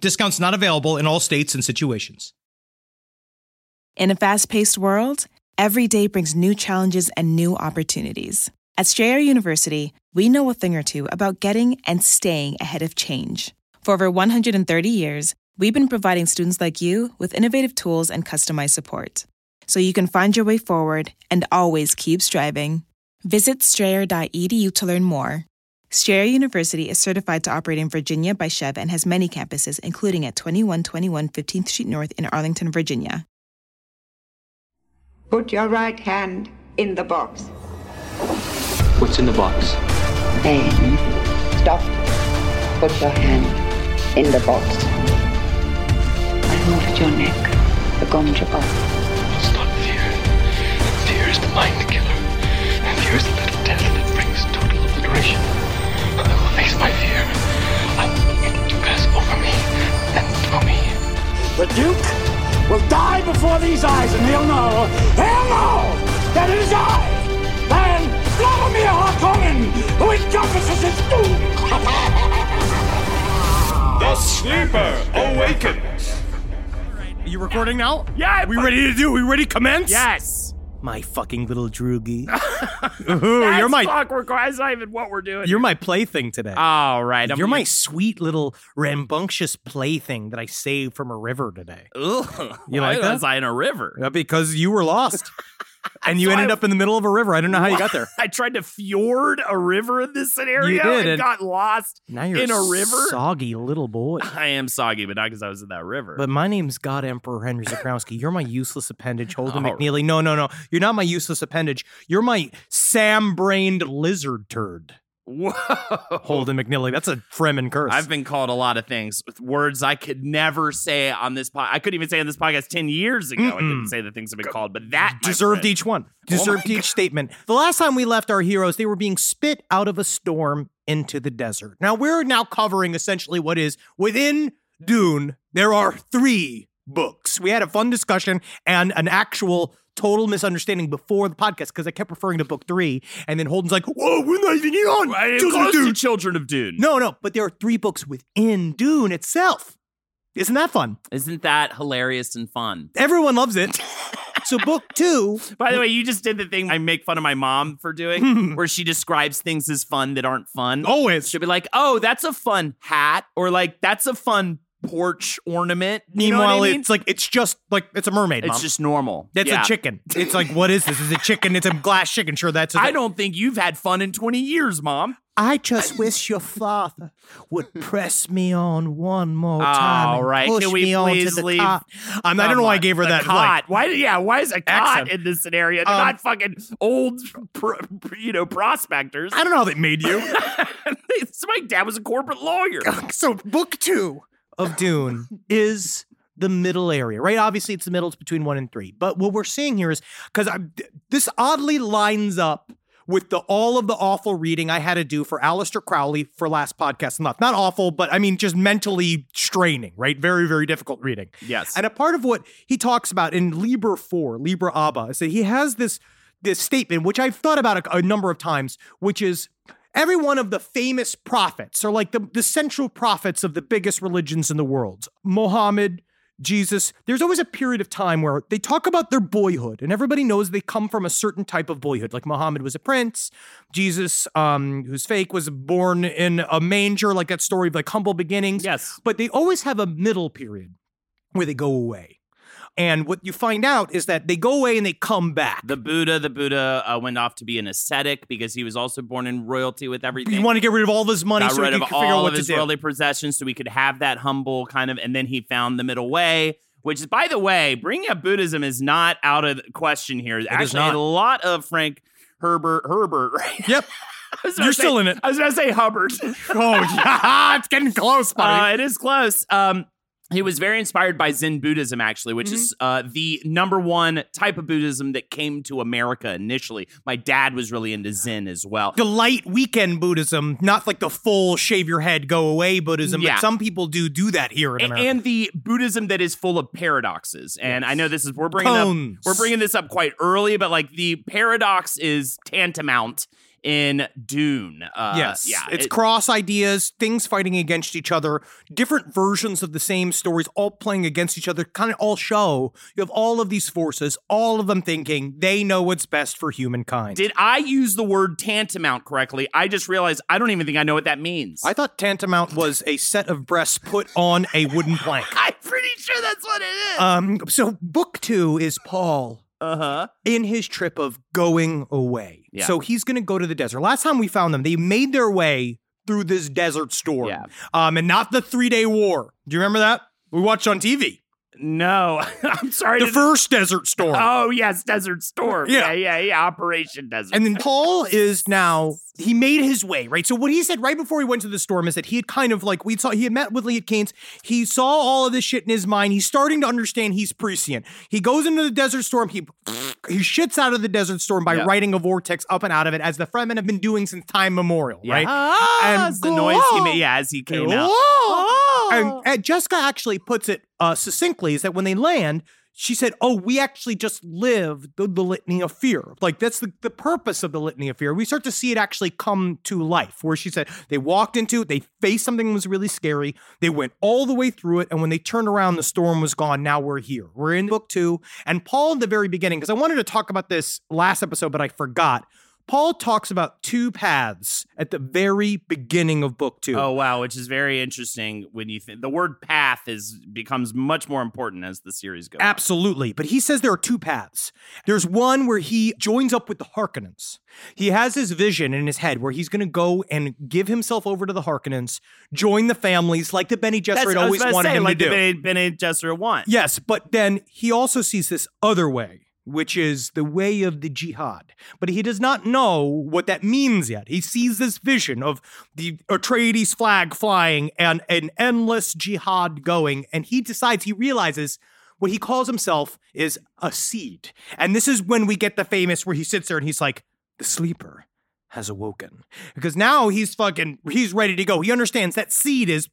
Discounts not available in all states and situations. In a fast paced world, every day brings new challenges and new opportunities. At Strayer University, we know a thing or two about getting and staying ahead of change. For over 130 years, we've been providing students like you with innovative tools and customized support so you can find your way forward and always keep striving. Visit strayer.edu to learn more. Strayer University is certified to operate in Virginia by SCHEV and has many campuses, including at 2121 15th Street North in Arlington, Virginia. Put your right hand in the box. What's in the box? Then stop. Put your hand in the box. I move at your neck. The gonja box. It's not fear. Fear is the mind killer. And fear is the little death that brings total obliteration. I will face my fear. I will it to pass over me and through me. The Duke will die before these eyes, and he'll know, he'll know that it is I, Baron Vladimir Harkonnen, who encompasses his doom. The Sleeper awakens. Are you recording now? Yeah, we ready to do? We ready to commence? Yes. My fucking little droogie. Ooh, That's you're my clockwork. That's not even what we're doing. you're my plaything today. all right. I'm you're my sweet little rambunctious plaything that I saved from a river today. Ugh. You Why like that? Was I in a river? Uh, Because you were lost. and you So ended I- up in the middle of a river. I don't know how you got there. I tried to fjord a river in this scenario You did, and got lost Now you're in a river. soggy little boy. I am soggy, but not because I was in that river. But my name's God Emperor Henry Zebrowski. You're my useless appendage, Holden Oh. McNeely. No, no, no. You're not my useless appendage. You're my Sam-brained lizard turd, Whoa. Holden McNeely. That's a Fremen curse. I've been called a lot of things with words I could never say on this podcast. I couldn't even say on this podcast 10 years ago. I couldn't say the things I've been called, but that deserved each one. Oh Deserved each statement. The last time we left our heroes, they were being spit out of a storm into the desert. Now we're now covering essentially what is within Dune. There are three books. We had a fun discussion and an actual total misunderstanding before the podcast because I kept referring to book three, and then Holden's like, "Whoa, we're not even on I am Children of Dune." Children of Dune. No, no, but there are three books within Dune itself. Isn't that fun? Isn't that hilarious and fun? Everyone loves it. So book two, By the way, you just did the thing I make fun of my mom for doing, hmm. where she describes things as fun that aren't fun. always. She'll be like, "Oh, that's a fun hat," or like, "That's a fun porch ornament." You know what Meanwhile, I mean? it's like it's just like it's a mermaid. it's Mom. just normal. That's Yeah. a chicken. It's like what is this? Is it chicken? It's a glass chicken. Sure, that's. a I don't think you've had fun in 20 years, mom. I just wish your father would press me on one more time. All and right, push can we me onto please the leave? cot. Um, I don't know why I gave her The that. cot. Like, why? Yeah, why is a cot Accent. in this scenario? They're Um, not fucking old, pro, you know, prospectors. I don't know how they made you. My dad was a corporate lawyer. so book two of Dune is the middle area, right? Obviously, it's the middle. It's between one and three. But what we're seeing here is because this oddly lines up with the all of the awful reading I had to do for Aleister Crowley for last podcast month. Not awful, but I mean just mentally straining, right? Very, very difficult reading. Yes. And a part of what he talks about in Liber 4, Liber ABA, is that he has this this statement, which I've thought about a, a number of times, which is every one of the famous prophets, or like the, the central prophets of the biggest religions in the world, Mohammed, Jesus, there's always a period of time where they talk about their boyhood, and everybody knows they come from a certain type of boyhood. Like Muhammad was a prince, Jesus, um, who's fake, was born in a manger, like that story of like humble beginnings. Yes. But they always have a middle period where they go away. And what you find out is that they go away and they come back. The Buddha, the Buddha uh, went off to be an ascetic because he was also born in royalty with everything. you want to get rid of all this money got so rid he of can figure out what of to his do. worldly possessions so he could have that humble kind of, and then he found the middle way. Which is, by the way, bringing up Buddhism is not out of the question here. Actually, not. a lot of Frank Herbert Herbert. Right? Yep. I was about You're say- still in it. I was going to say Hubbard. Oh, yeah, it's getting close, buddy. Uh, it is close. Um, He was very inspired by Zen Buddhism, actually, which is uh, the number one type of Buddhism that came to America initially. My dad was really into Zen as well. The light weekend Buddhism, not like the full shave your head, go away Buddhism, Yeah. but some people do do that here in America. and the Buddhism that is full of paradoxes. And I know this is we're bringing Koans. up we're bringing this up quite early, but like the paradox is tantamount in Dune. Uh, yes, yeah, it's it- cross ideas, things fighting against each other, different versions of the same stories, all playing against each other. Kind of all show you have all of these forces, all of them thinking they know what's best for humankind. Did I use the word tantamount correctly? I just realized I don't even think I know what that means. I thought tantamount was a set of breasts put on a wooden plank. I'm pretty sure that's what it is. Um, so book two is Paul Uh huh. in his trip of going away. Yeah. So he's going to go to the desert. Last time we found them, they made their way through this desert storm. Yeah. Um, and not the three day war. Do you remember that? We watched on TV. No, I'm sorry. The first desert storm. Oh yes, Desert Storm. Yeah. Yeah, yeah, yeah. Operation Desert. And then Paul is now he made his way right. So what he said right before he went to the storm is that he had kind of like we saw he had met with Liet-Kynes. He saw all of this shit in his mind. He's starting to understand he's prescient. He goes into the desert storm. He he shits out of the desert storm by Yeah. writing a vortex up and out of it, as the Fremen have been doing since time memorial. yeah. Right. Ah, And the noise he made. Yeah, as he came out. And, and Jessica actually puts it uh, succinctly is that when they land, she said, Oh, we actually just lived the, the litany of fear. Like, that's the, the purpose of the litany of fear. We start to see it actually come to life, where she said they walked into it, they faced something that was really scary, they went all the way through it, and when they turned around, the storm was gone. Now we're here. We're in book two. And Paul, in the very beginning, because I wanted to talk about this last episode, but I forgot. Paul talks about two paths at the very beginning of book two. Oh wow, which is very interesting when you think the word path is becomes much more important as the series goes. on. Absolutely. But he says there are two paths. There's one where he joins up with the Harkonnens. He has his vision in his head where he's going to go and give himself over to the Harkonnens, join the families like the Bene Gesserit what I was always wanted say, him like to do. Bene Gesserit one. Yes, but then he also sees this other way, which is the way of the jihad. But he does not know what that means yet. He sees this vision of the Atreides flag flying and an endless jihad going, and he decides, he realizes what he calls himself is a seed. And this is when we get the famous where he sits there and he's like, the sleeper has awoken. Because now he's fucking, he's ready to go. He understands that seed is,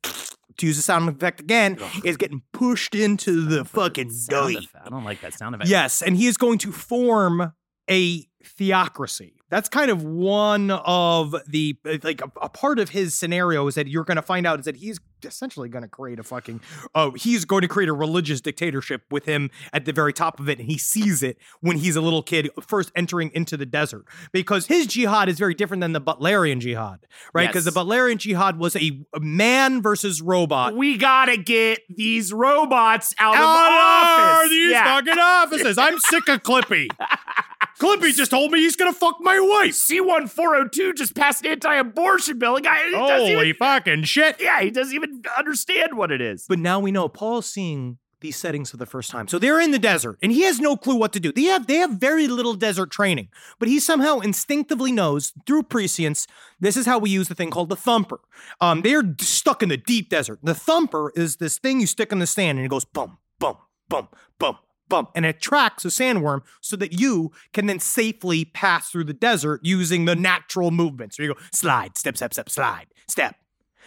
to use the sound effect again, is getting pushed into the fucking Sound effect. I don't like that sound effect. Yes, and he is going to form a theocracy. That's kind of one of the like a, a part of his scenario is that you're going to find out is that he's essentially going to create a fucking oh he's going to create a religious dictatorship with him at the very top of it and he sees it when he's a little kid first entering into the desert because his jihad is very different than the Butlerian jihad right because Yes. the Butlerian jihad was a man versus robot We gotta get these robots out of Out office. of these yeah. fucking offices. I'm sick of Clippy. Clippy just told me he's gonna fuck my wife. C1402 just passed an anti-abortion bill. The guy he Holy even, fucking shit. yeah, he doesn't even understand what it is. But now we know Paul's seeing these settings for the first time. So they're in the desert and he has no clue what to do. They have they have very little desert training, but he somehow instinctively knows through prescience this is how we use the thing called the thumper. Um, they're stuck in the deep desert. The thumper is this thing you stick in the sand and it goes boom, boom, boom, bum bum and it tracks a sandworm so that you can then safely pass through the desert using the natural movements. So you go slide, step, step, step, slide, step,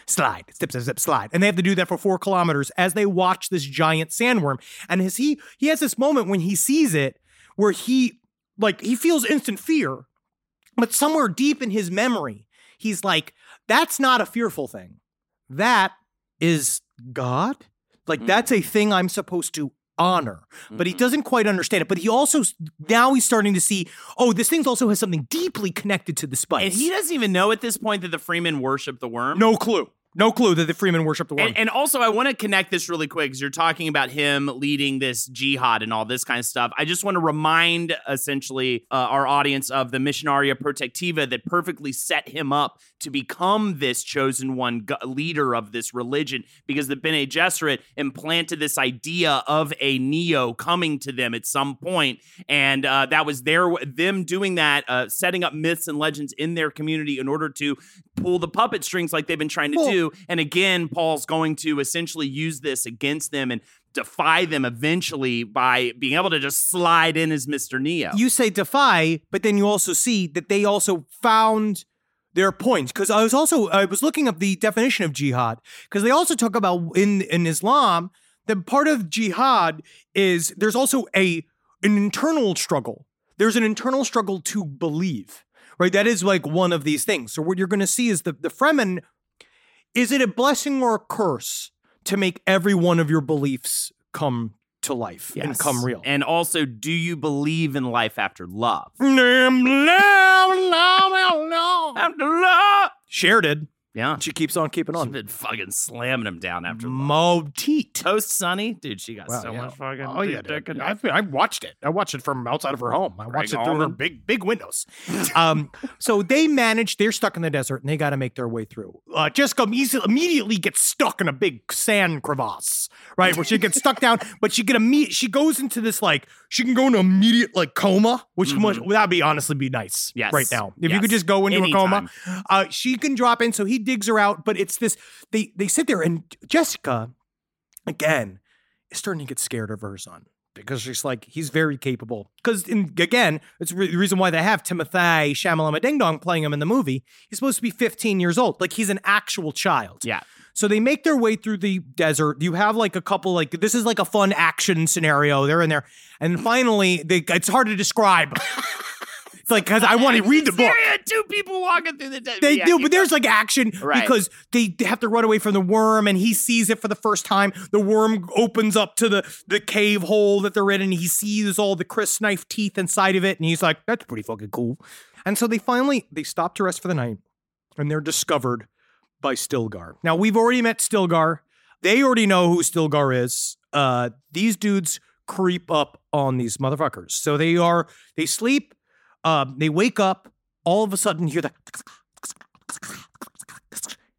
slide, step, step, step, slide. And they have to do that for four kilometers as they watch this giant sandworm. And as he he has this moment when he sees it where he like he feels instant fear, but somewhere deep in his memory, he's like, that's not a fearful thing. That is God. Like hmm. that's a thing I'm supposed to honor. But he mm-hmm. doesn't quite understand it. But he also now he's starting to see, oh, this thing also has something deeply connected to the spice. And he doesn't even know at this point that the Fremen worship the worm. no clue. No clue that the Fremen worship the worm. And, and also, I want to connect this really quick because you're talking about him leading this jihad and all this kind of stuff. I just want to remind essentially uh, our audience of the Missionaria Protectiva that perfectly set him up to become this chosen one leader of this religion because the Bene Gesserit implanted this idea of a Neo coming to them at some point, and uh, that was their them doing that, uh, setting up myths and legends in their community in order to pull the puppet strings like they've been trying to Well, do And again, Paul's going to essentially use this against them and defy them eventually by being able to just slide in as Mr. Neo. You say defy, but then you also see that they also found their points because I was also I was looking up the definition of jihad because they also talk about in in Islam that part of jihad is there's also a an internal struggle. There's an internal struggle to believe, right? That is like one of these things. So what you're going to see is the the Fremen. Is it a blessing or a curse to make every one of your beliefs come to life and come real? And also, do you believe in life after love? After love. Cher did. Yeah. She keeps on keeping She's on. been fucking slamming him down after love. Mo teat. Toast Sunny, dude, she got Wow, so yeah. much fucking. Oh yeah, dick dude. and- I, I watched it. I watched it from outside of her home. I watched Greg it through her big, big windows. um, so they manage, They're stuck in the desert, and they got to make their way through. Uh, Jessica easy- immediately gets stuck in a big sand crevasse, right, where she gets stuck down. But she get immediate. She goes into this like she can go into immediate like coma, which Mhm. must that'd be honestly be nice. Yes. right now. If you could just go into a coma, uh, she can drop in. So he digs her out, but it's this. They they sit there, and Jessica, again, is starting to get scared of her son because she's like he's very capable. Because again, it's re- the reason why they have Timothée Chalamet Ding Dong playing him in the movie. He's supposed to be 15 years old, like he's an actual child. Yeah. So they make their way through the desert. You have like a couple like this is like a fun action scenario. They're in there, and finally, they, it's hard to describe. It's like because I want to read the book. Two people walking through the desert. They Yeah, do, but there's like action Right. because they have to run away from the worm, and he sees it for the first time. The worm opens up to the the cave hole that they're in, and he sees all the crysknife teeth inside of it, and he's like, "That's pretty fucking cool." And so they finally they stop to rest for the night, and they're discovered by Stilgar. Now we've already met Stilgar. They already know who Stilgar is. Uh, these dudes creep up on these motherfuckers. So they are they sleep. Um, they wake up. All of a sudden, hear the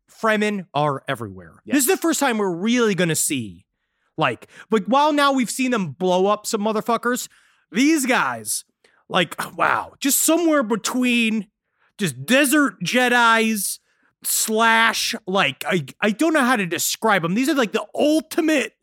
Fremen are everywhere. This is the first time we're really gonna see, like, but while now we've seen them blow up some motherfuckers, these guys, like, wow, just somewhere between just desert Jedi's slash, like, I, I don't know how to describe them. These are like the ultimate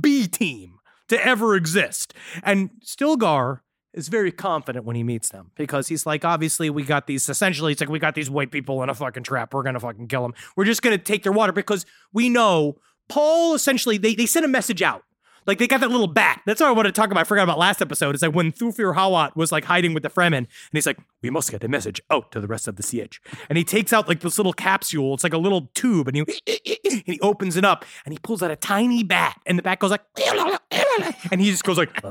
B team to ever exist. And Stilgar is very confident when he meets them because he's like, obviously, we got these, essentially, it's like, we got these white people in a fucking trap. We're to fucking kill them. We're just to take their water because we know Paul essentially, they, they sent a message out. Like they got that little bat. That's what I wanted to talk about. I forgot about last episode. Is like when Thufir Hawat was like hiding with the Fremen, and he's like, "We must get the message out to the rest of the sietch." And he takes out like this little capsule. It's like a little tube, and he and he opens it up, and he pulls out a tiny bat, and the bat goes like, and he just goes like,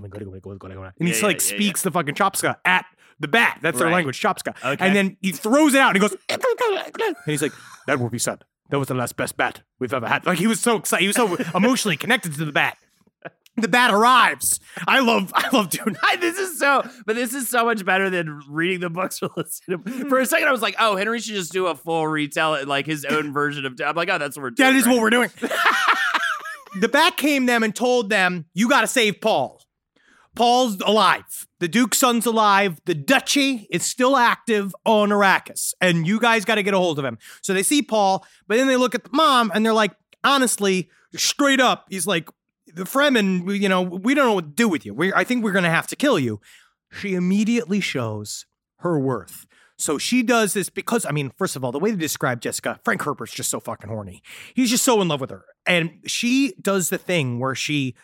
and he Yeah, like yeah, yeah, speaks the fucking Chopska at the bat. That's their language, Chopska. Okay. And then he throws it out, and he goes, and he's like, "That will be said. That was the last best bat we've ever had." Like he was so excited. He was so emotionally connected to the bat. The bat arrives. I love, I love doing. I- this is so, but this is so much better than reading the books or listening. to For a second, I was like, "Oh, Henry should just do a full retell, like his own version of." I'm like, "Oh, that's what we're doing." That is right? what we're doing. the bat came them and told them, "You got to save Paul. Paul's alive. The Duke's son's alive. The duchy is still active on Arrakis, and you guys got to get a hold of him." So they see Paul, but then they look at the mom and they're like, "Honestly, straight up, he's like." The Fremen, you know, we don't know what to do with you. We, I think we're going to have to kill you. She immediately shows her worth. So she does this because, I mean, first of all, the way they describe Jessica, Frank Herbert's just so fucking horny. He's just so in love with her. And she does the thing where she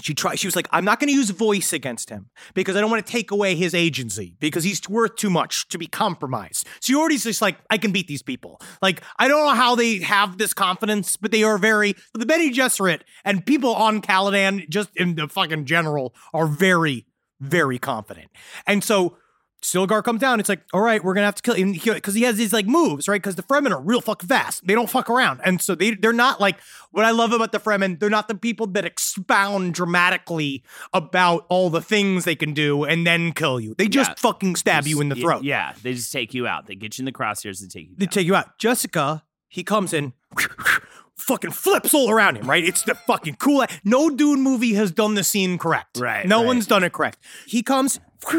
she tries she was like i'm not going to use voice against him because i don't want to take away his agency because he's worth too much to be compromised. So you already just like i can beat these people. Like i don't know how they have this confidence but they are very the Bene Gesserit and people on Caladan just in the fucking general are very very confident. And so Stilgar comes down. It's like, all right, we're gonna have to kill him because he has these like moves, right? Because the Fremen are real fuck fast. They don't fuck around, and so they they're not like what I love about the Fremen. They're not the people that expound dramatically about all the things they can do and then kill you. They just Yeah. fucking stab you in the throat. Yeah, they just take you out. They get you in the crosshairs and take you. They down. take you out. Jessica, he comes in, fucking flips all around him, right? It's the fucking cool. No Dune movie has done the scene correct. Right, No right. one's done it correct. He comes,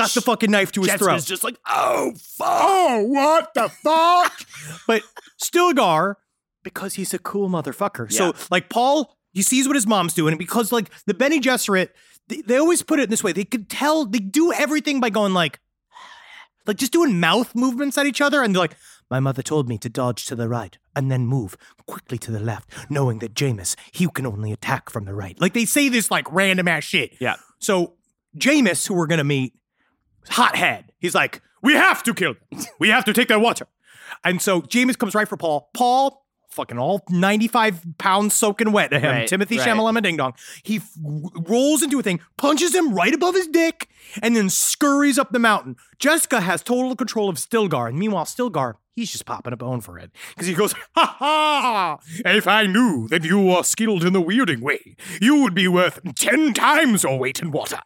got the fucking knife to his throat. Jessica's just like, oh fuck. oh, what the fuck? but Stilgar because he's a cool motherfucker. Yeah. So like Paul, he sees what his mom's doing, and because like the Bene Gesserit, they, they always put it in this way. They could tell they do everything by going like, like just doing mouth movements at each other, and they're like, "My mother told me to dodge to the right and then move quickly to the left, knowing that Jamis he can only attack from the right." Like they say this like random ass shit. Yeah. So Jamis, who we're gonna meet, hothead. He's like, "We have to kill them. We have to take their water." And so James comes right for Paul. Paul, fucking all 95 pounds soaking wet to him. Right, Timothy right. Chalamet Ding Dong. He f- rolls into a thing, punches him right above his dick, and then scurries up the mountain. Jessica has total control of Stilgar. And meanwhile, Stilgar, he's just popping a bone for it. Because he goes, ha ha! If I knew that you were skilled in the weirding way, you would be worth 10 times your weight in water.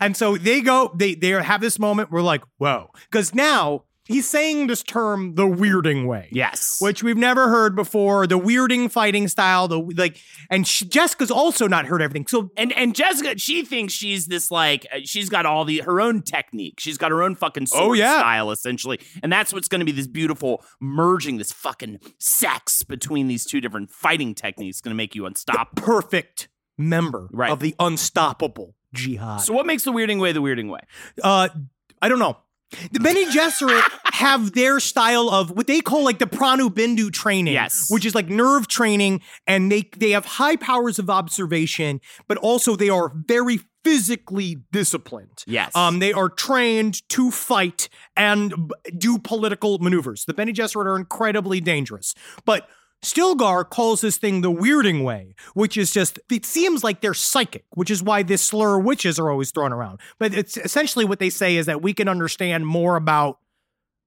And so they go, they, they have this moment where like, whoa. Because now he's saying this term the weirding way Yes. which we've never heard before. The weirding fighting style, the like, and she, Jessica's also not heard everything. So and and Jessica, she thinks she's this like uh, she's got all the her own technique. She's got her own fucking Oh, yeah. style essentially, and that's what's going to be this beautiful merging, this fucking sex between these two different fighting techniques, going to make you unstoppable. perfect member Right. of the unstoppable jihad. So what makes the weirding way the weirding way? uh, I don't know. The Bene Gesserit have their style of what they call like the Prana Bindu training, Yes. which is like nerve training, and they they have high powers of observation, but also they are very physically disciplined. Yes. um, they are trained to fight and do political maneuvers. The Bene Gesserit are incredibly dangerous, but. Stilgar calls this thing the weirding way, which is just, it seems like they're psychic, which is why this slur witches are always thrown around. But it's essentially what they say is that we can understand more about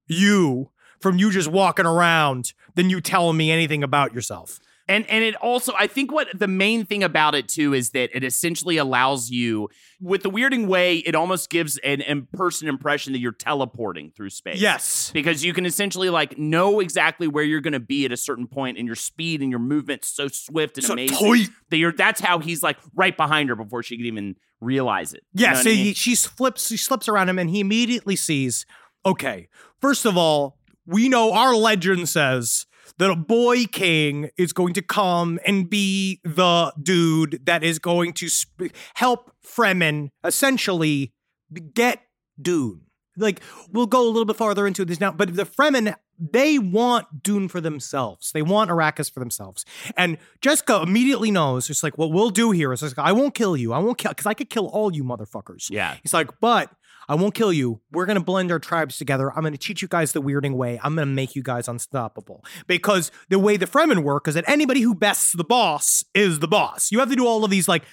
you from you just walking around than you telling me anything about yourself. And and it also I think what the main thing about it too is that it essentially allows you with the weirding way it almost gives an in-person impression that you're teleporting through space. Yes. Because you can essentially like know exactly where you're going to be at a certain point and your speed and your movement so swift and So amazing tight. that you're that's how he's like right behind her before she could even realize it. You Yeah, know so I mean? he, she flips, she slips around him, and he immediately sees. Okay, first of all, we know our legend says that a boy king is going to come and be the dude that is going to sp- help Fremen essentially get Dune. Like we'll go a little bit farther into this now, but the Fremen they want Dune for themselves. They want Arrakis for themselves. And Jessica immediately knows. It's like, what we'll do here is like, I won't kill you. I won't kill because I could kill all you motherfuckers. Yeah. He's like, but I won't kill you. We're gonna blend our tribes together. I'm gonna teach you guys the weirding way. I'm gonna make you guys unstoppable. Because the way the Fremen work is that anybody who bests the boss is the boss. You have to do all of these like.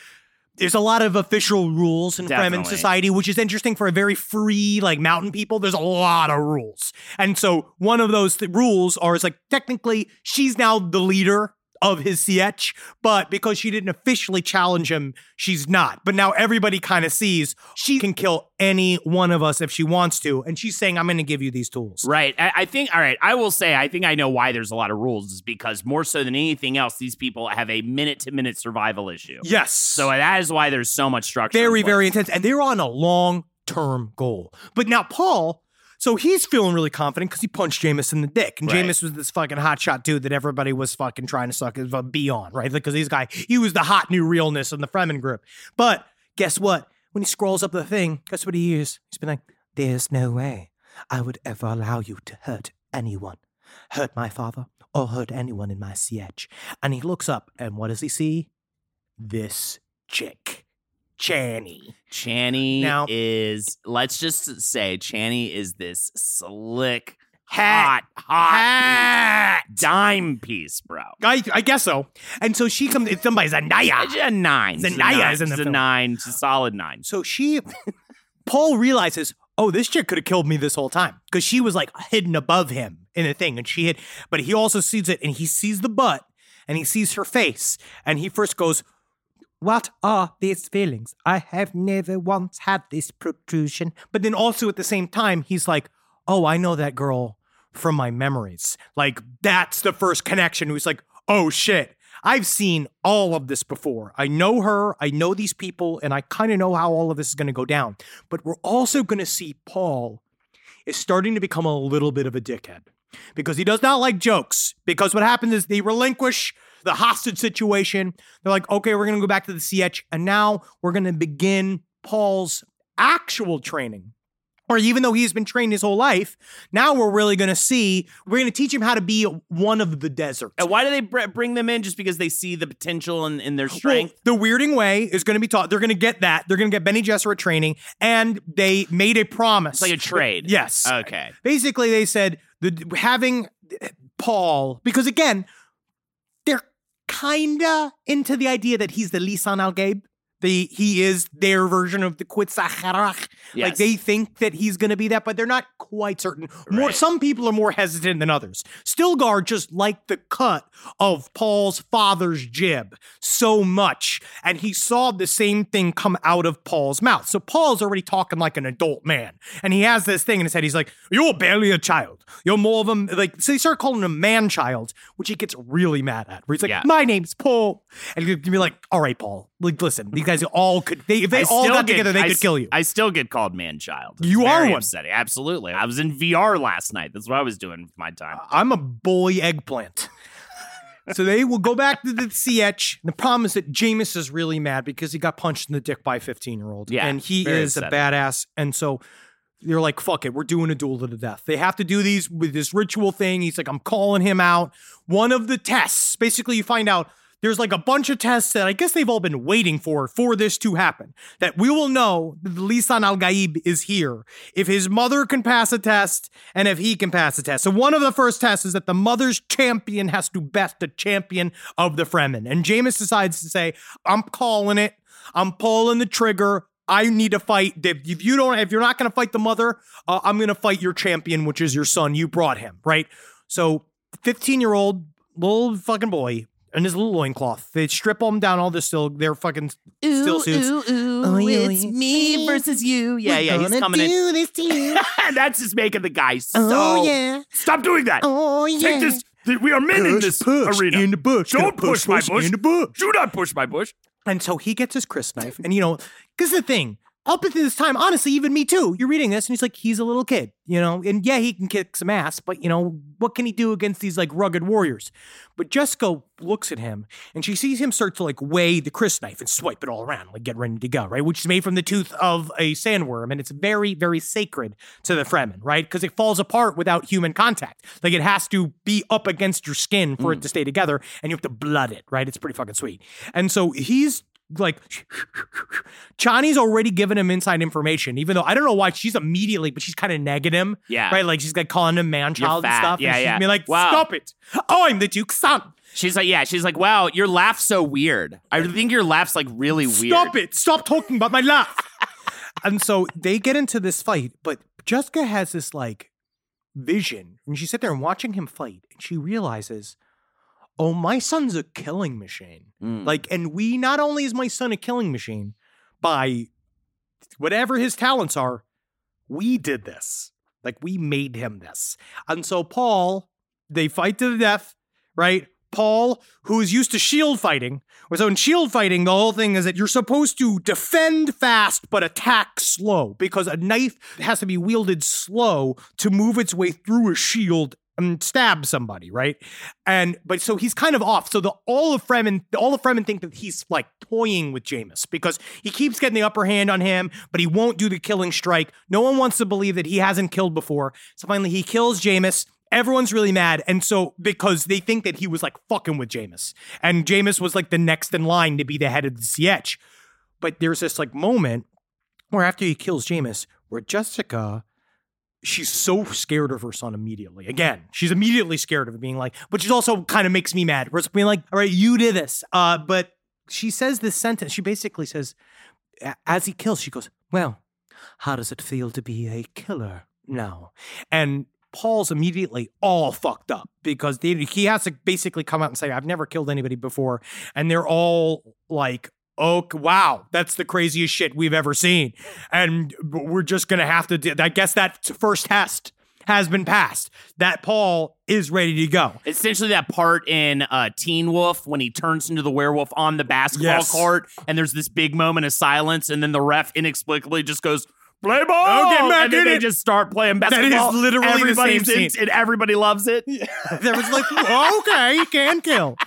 There's a lot of official rules in Fremen society, which is interesting for a very free, like mountain people. There's a lot of rules. And so one of those th- rules are is like technically she's now the leader of his Sietch, but because she didn't officially challenge him, she's not. But now everybody kind of sees she can kill any one of us if she wants to. And she's saying, I'm going to give you these tools. Right. I, I think, all right, I will say, I think I know why there's a lot of rules is because more so than anything else, these people have a minute to minute survival issue. Yes. So that is why there's so much structure. very, place. very intense. And they're on a long term goal. But now Paul, so he's feeling really confident because he punched Jamis in the dick. And Right. Jamis was this fucking hotshot dude that everybody was fucking trying to suck his uh, B on, right? Because this guy, he was the hot new realness in the Fremen group. But guess what? When he scrolls up the thing, guess what he hears? He's been like, There's no way I would ever allow you to hurt anyone. Hurt my father or hurt anyone in my sietch. And he looks up, and what does he see? This chick. Chani. Chani Now- is, let's just say, Chani is this slick, Hat. hot, hot dime piece, bro. I, I guess so. And so she comes, it's somebody's Zendaya. Uh, it's a nine. Zendaya is in the It's a film. nine. It's a solid nine. So she, Paul realizes, oh, this chick could have killed me this whole time because she was like hidden above him in a thing. And she hid, but he also sees it and he sees the butt and he sees her face. And he first goes, What are these feelings? I have never once had this protrusion. But then also at the same time, he's like, Oh, I know that girl from my memories. Like, that's the first connection. He's like, Oh shit. I've seen all of this before. I know her, I know these people, and I kind of know how all of this is going to go down. But we're also going to see Paul is starting to become a little bit of a dickhead. because he does not like jokes. Because what happens is they relinquish the hostage situation. They're like, okay, we're going to go back to the sietch, and now we're going to begin Paul's actual training. Or even though he's been trained his whole life, now we're really going to see, we're going to teach him how to be one of the desert. And why do they br- bring them in? Just because they see the potential in, in their strength? Well, the weirding way is going to be taught. They're going to get that. They're going to get Bene Gesserit training, and they made a promise. It's like a trade. Yes. Okay. Basically, they said the having Paul because again, kinda into the idea that he's the Lisan al Gaib. The he is their version of the Quetzalcoatl. Like they think that he's going to be that, but they're not quite certain. More, Right. some people are more hesitant than others. Stilgar just liked the cut of Paul's father's jib so much, and he saw the same thing come out of Paul's mouth. So Paul's already talking like an adult man, and he has this thing in his head. He's like, "You're barely a child. You're more of a like." So they start calling him man child, which he gets really mad at. Where he's like, Yeah. "My name's Paul," and you'd be like, "All right, Paul. Like, listen, guys all could. They, if they I all got get- together, they I could s- kill you." I still get called man child. It's You are very one. upsetting. Absolutely. I was in VR last night. That's what I was doing with my time. I'm a boy eggplant. so they will go back to the sietch. The problem is that Jamis is really mad because he got punched in the dick by a 15 year old. Yeah, And he very is a badass. And so they're like, fuck it, we're doing a duel to the death. They have to do these with this ritual thing. He's like, I'm calling him out. One of the tests, basically, you find out there's like a bunch of tests that I guess they've all been waiting for for this to happen. That we will know that Lisan Al Gaib is here if his mother can pass a test and if he can pass a test. So one of the first tests is that the mother's champion has to best the champion of the Fremen. And Jamis decides to say, I'm calling it. I'm pulling the trigger. I need to fight. If if you don't, if you're not going to fight the mother, uh, I'm going to fight your champion, which is your son. You brought him, right? So, 15 year old little fucking boy in his little loincloth. They strip him down all this still. They're fucking still suits. ooh, oh, it's me versus you. Yeah, yeah, he's coming in. this to you. That's just making the guy oh, so. Oh, yeah. Stop doing that. Oh, yeah. Take this. We are men in this arena. in the bush. Don't Gonna push, my bush. In the bush. Do not push my bush. And so he gets his crysknife, and you know, because the thing, up until this time, honestly, even me too. You're reading this, and he's like, he's a little kid, you know, and yeah, he can kick some ass, but you know, what can he do against these like rugged warriors? But Jessica looks at him, and she sees him start to like weigh the crysknife and swipe it all around, like get ready to go, right? Which is made from the tooth of a sandworm, and it's very, very sacred to the Fremen, right? Because it falls apart without human contact. Like it has to be up against your skin for it mm. to stay together, and you have to blood it, right? It's pretty fucking sweet. And so he's like Chani's already given him inside information, even though I don't know why she's immediately, but she's kind of negging him. Yeah. Right? Like she's like calling him man child and stuff. Yeah, and she's yeah. being like, Wow. stop it. Oh, I'm the Duke's son. She's like, yeah, she's like, wow, your laugh's so weird. I think your laugh's like really weird. Stop it. Stop talking about my laugh. and so they get into this fight, but Jessica has this like vision. And she's sits there and watching him fight, and she realizes, oh, my son's a killing machine. Mm. Like, and we not only is my son a killing machine by whatever his talents are, we did this. Like, we made him this. And so, Paul, they fight to the death, right? Paul, who is used to shield fighting. So, in shield fighting, the whole thing is that you're supposed to defend fast but attack slow because a knife has to be wielded slow to move its way through a shield and stab somebody, right? And but so he's kind of off. So the all of Fremen, all of Fremen think that he's like toying with Jamis because he keeps getting the upper hand on him, but he won't do the killing strike. No one wants to believe that he hasn't killed before. So finally he kills Jamis. Everyone's really mad. And so because they think that he was like fucking with Jamis. And Jamis was like the next in line to be the head of the sietch. But there's this like moment where after he kills Jamis, where Jessica she's so scared of her son immediately. Again, she's immediately scared of being like, but she also kind of makes me mad. Where it's being like, all right, you did this. Uh, but she says this sentence. She basically says, as he kills, she goes, Well, how does it feel to be a killer now? And Paul's immediately all fucked up because he has to basically come out and say, I've never killed anybody before. And they're all like, Oh, wow, that's the craziest shit we've ever seen. And we're just going to have to, do, I guess that first test has been passed. That Paul is ready to go. Essentially, that part in uh, Teen Wolf when he turns into the werewolf on the basketball Yes. court, and there's this big moment of silence, and then the ref inexplicably just goes, play ball. Get back and then they it. just start playing basketball. That is literally the same in- scene. and everybody loves it. there was like, okay, you can kill.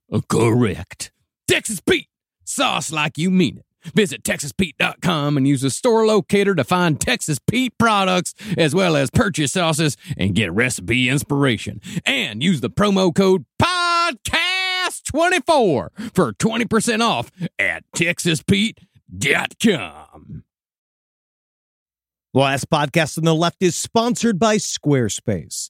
correct. Texas Pete, sauce like you mean it. Visit TexasPete.com and use the store locator to find Texas Pete products as well as purchase sauces and get recipe inspiration. And use the promo code PODCAST24 for 20% off at TexasPete.com. The last podcast on the left is sponsored by Squarespace.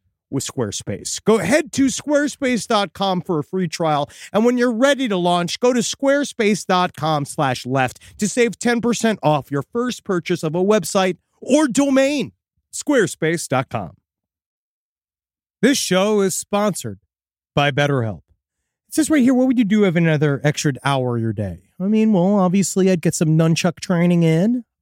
with Squarespace. Go head to squarespace.com for a free trial. And when you're ready to launch, go to squarespace.com slash left to save 10% off your first purchase of a website or domain. Squarespace.com. This show is sponsored by BetterHelp. It says right here, what would you do if another extra hour your day? I mean, well, obviously, I'd get some nunchuck training in.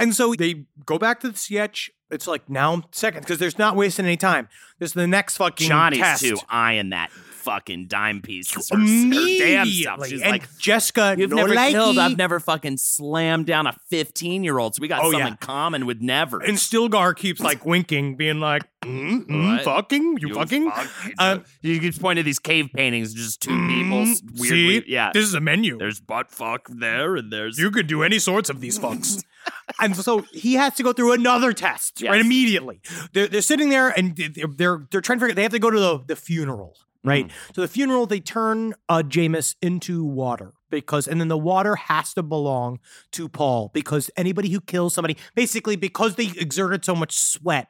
And so they go back to the sketch. It's like now seconds because there's not wasting any time. There's the next fucking Johnny's test. too eyeing that fucking dime piece. It's her, her damn Immediately. She's and like, Jessica, You've never killed. I've never fucking slammed down a 15 year old. So we got Oh, something yeah. common with never. And Stilgar keeps like winking, being like, mm, mm, fucking, you, fucking. Uh, you keep pointing to these cave paintings, just two people. mm, s- Weirdly, see, yeah. this is a menu. There's butt fuck there, and there's You could do any sorts of these fucks. and so he has to go through another test right immediately. They're, they're sitting there and they're, they're they're trying to figure. They have to go to the, the funeral, right? Mm-hmm. So the funeral, they turn uh, Jamis into water because, and then the water has to belong to Paul because anybody who kills somebody, basically because they exerted so much sweat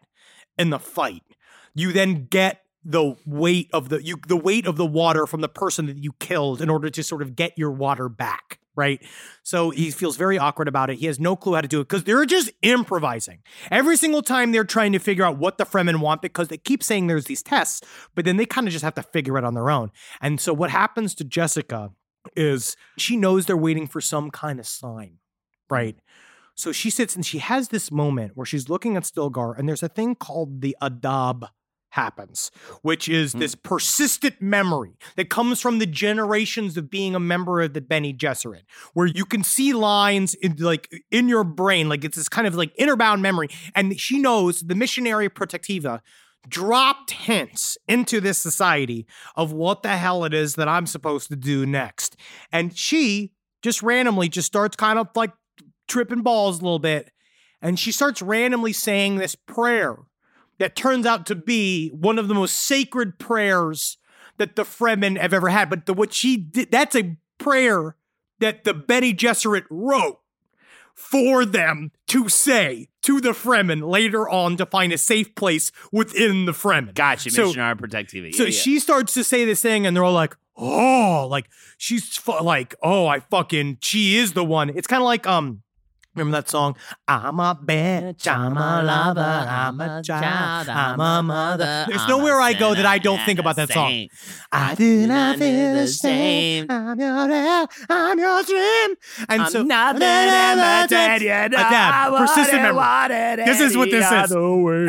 in the fight, you then get the weight of the you the weight of the water from the person that you killed in order to sort of get your water back right? So he feels very awkward about it. He has no clue how to do it because they're just improvising. Every single time they're trying to figure out what the fremen want because they keep saying there's these tests but then they kind of just have to figure it on their own. And so what happens to jessica is she knows they're waiting for some kind of sign right? So she sits and she has this moment where she's looking at Stilgar, and there's a thing called the Adab happens, which is hmm. this persistent memory that comes from the generations of being a member of the Bene Gesserit, where you can see lines in like in your brain, like it's this kind of like innerbound memory. And she knows the Missionaria Protectiva dropped hints into this society of what the hell it is that I'm supposed to do next. And she just randomly just starts kind of like tripping balls a little bit. And she starts randomly saying this prayer that turns out to be one of the most sacred prayers that the Fremen have ever had. But the, what she did, that's a prayer that the Bene Gesserit wrote for them to say to the Fremen later on to find a safe place within the Fremen. Gotcha, So- Missionaria Protectiva. so Yeah, yeah. she starts to say this thing, and they're all like, "Oh, like she's fu- like, oh, I fucking, she is the one." It's kind of like, um, remember that song? I'm a bitch, I'm a lover, I'm a child, I'm a mother. There's nowhere I go that I don't think about that song. I do not feel the same. I'm your air, I'm your dream. And so, Adab, persistent memory. This is what this is.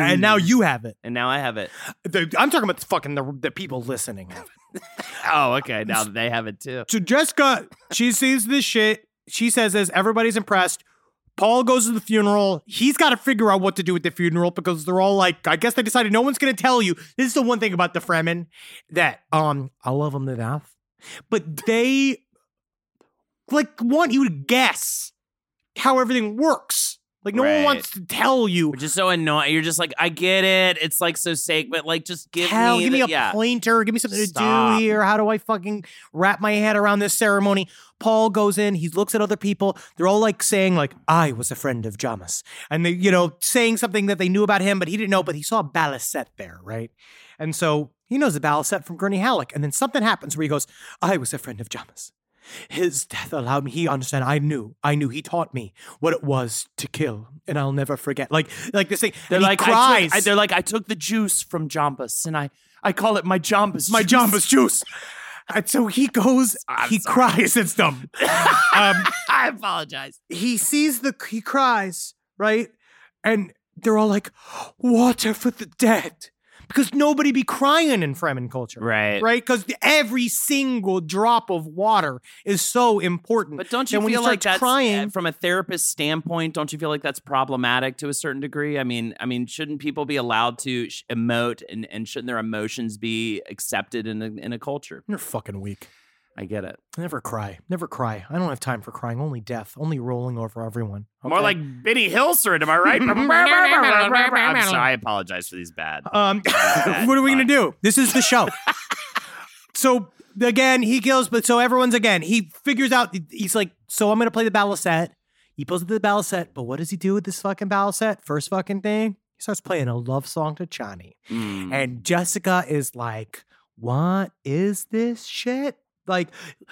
And now you have it. And now I have it. The- I'm talking about the fucking the, the people listening have it. Oh, okay. Now they have it too. So Jessica, she sees this shit. She says this. Everybody's impressed. Paul goes to the funeral. He's got to figure out what to do with the funeral because they're all like, I guess they decided no one's going to tell you. This is the one thing about the Fremen that um I love them to death, but they like want you to guess how everything works. Like no one Right. wants to tell you. Which is so annoying. You're just like, I get it. It's like so sake, but like, just give Tell, me, give me the- a yeah. pointer. Give me something to Stop. do here. How do I fucking wrap my head around this ceremony? Paul goes in. He looks at other people. They're all like saying like, "I was a friend of Jamis," and they, you know, saying something that they knew about him, but he didn't know. But he saw a baliset there, right? And so he knows a baliset from Gurney Halleck. And then something happens where he goes, "I was a friend of Jamis." His death allowed me. He understand. I knew. I knew. He taught me what it was to kill, and I'll never forget. Like, like this thing. They're like, cries. I took, I, they're like, I took the juice from Jombus, and I, I call it my Jombus. my juice. Jambas juice. And so he goes, I'm he sorry. cries. It's dumb. um, I apologize. he sees the, he cries, right? And they're all like, water for the dead. Because nobody be crying in Fremen culture. Right. Right? Because every single drop of water is so important. But don't you feel he like that's crying? uh, from a therapist standpoint? Don't you feel like that's problematic to a certain degree? I mean, I mean, shouldn't people be allowed to emote and, and shouldn't their emotions be accepted in a in a culture? You're fucking weak. I get it. Never cry. Never cry. I don't have time for crying. Only death. Only rolling over everyone. More okay? like Benny Hilserd, am I right? I'm sorry. I apologize for these bad. Um, what are we gonna do? This is the show. so again, he kills, but so everyone's again. He figures out. He's like, so I'm gonna play the baliset. He pulls up the set, but what does he do with this fucking baliset? First fucking thing, he starts playing a love song to Chani, Mm. and Jessica is like, "What is this shit?" Like,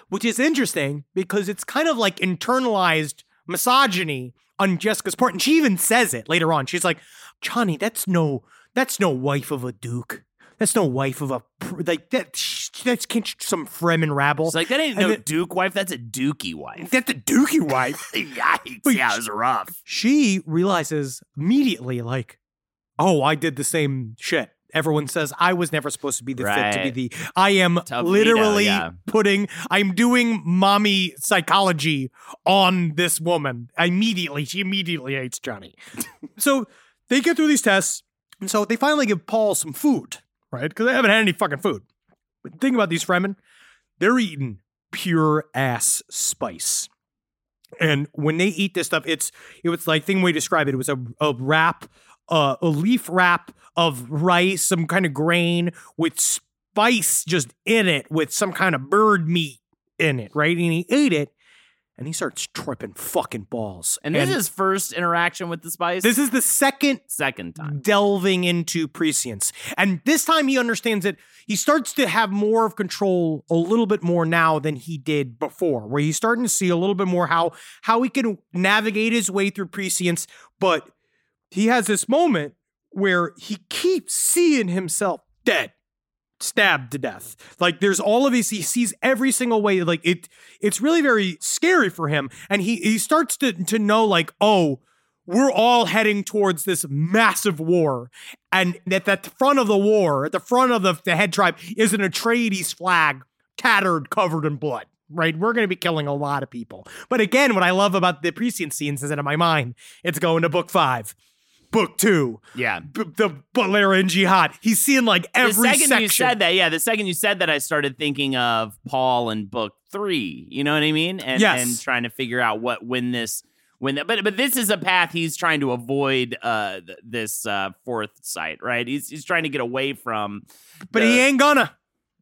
which is interesting because it's kind of like internalized misogyny on Jessica's part, and she even says it later on. She's like, "Chani, that's no." That's no wife of a duke. That's no wife of a like that. that's some Fremen rabble. It's like that ain't And no then- Duke wife. That's a Dookie wife. That's the Dookie wife. Yikes! But Yeah, it was rough. she realizes immediately, like, oh, I did the same shit. Everyone says I was never supposed to be the fit to be the. I am literally yeah. putting. I'm doing mommy psychology on this woman. Immediately, she immediately hates Chani. so they get through these tests, and so they finally give Paul some food, right? Because they haven't had any fucking food. But the thing about these Fremen, they're eating pure ass spice. And when they eat this stuff, it's it was like thing we describe it. It was a, a wrap, uh, a leaf wrap of rice, some kind of grain with spice just in it, with some kind of bird meat in it, right? And he ate it, and he starts tripping fucking balls. And this is his first interaction with the spice. this is the second second time. delving into prescience. And this time he understands it. He starts to have more of control a little bit more now than he did before, where he's starting to see a little bit more how how he can navigate his way through prescience. But he has this moment where he keeps seeing himself dead. Stabbed to death. Like there's all of these, he sees every single way. Like it, it's really very scary for him. And he he starts to to know, like, oh, we're all heading towards this massive war. And at the front of the war, at the front of the, the head tribe, is an Atreides flag, tattered, covered in blood. Right? We're going to be killing a lot of people. But again, what I love about the prescient scenes is that in my mind, it's going to book five, book two, Yeah. b- the Balera and Jihad. He's seeing like every the second section. you said that, yeah, the second you said that, I started thinking of Paul in book three. You know what I mean? And Yes. and trying to figure out what when this when that, but but this is a path he's trying to avoid uh th- this uh fourth site, right? He's he's trying to get away from. but the- he ain't gonna.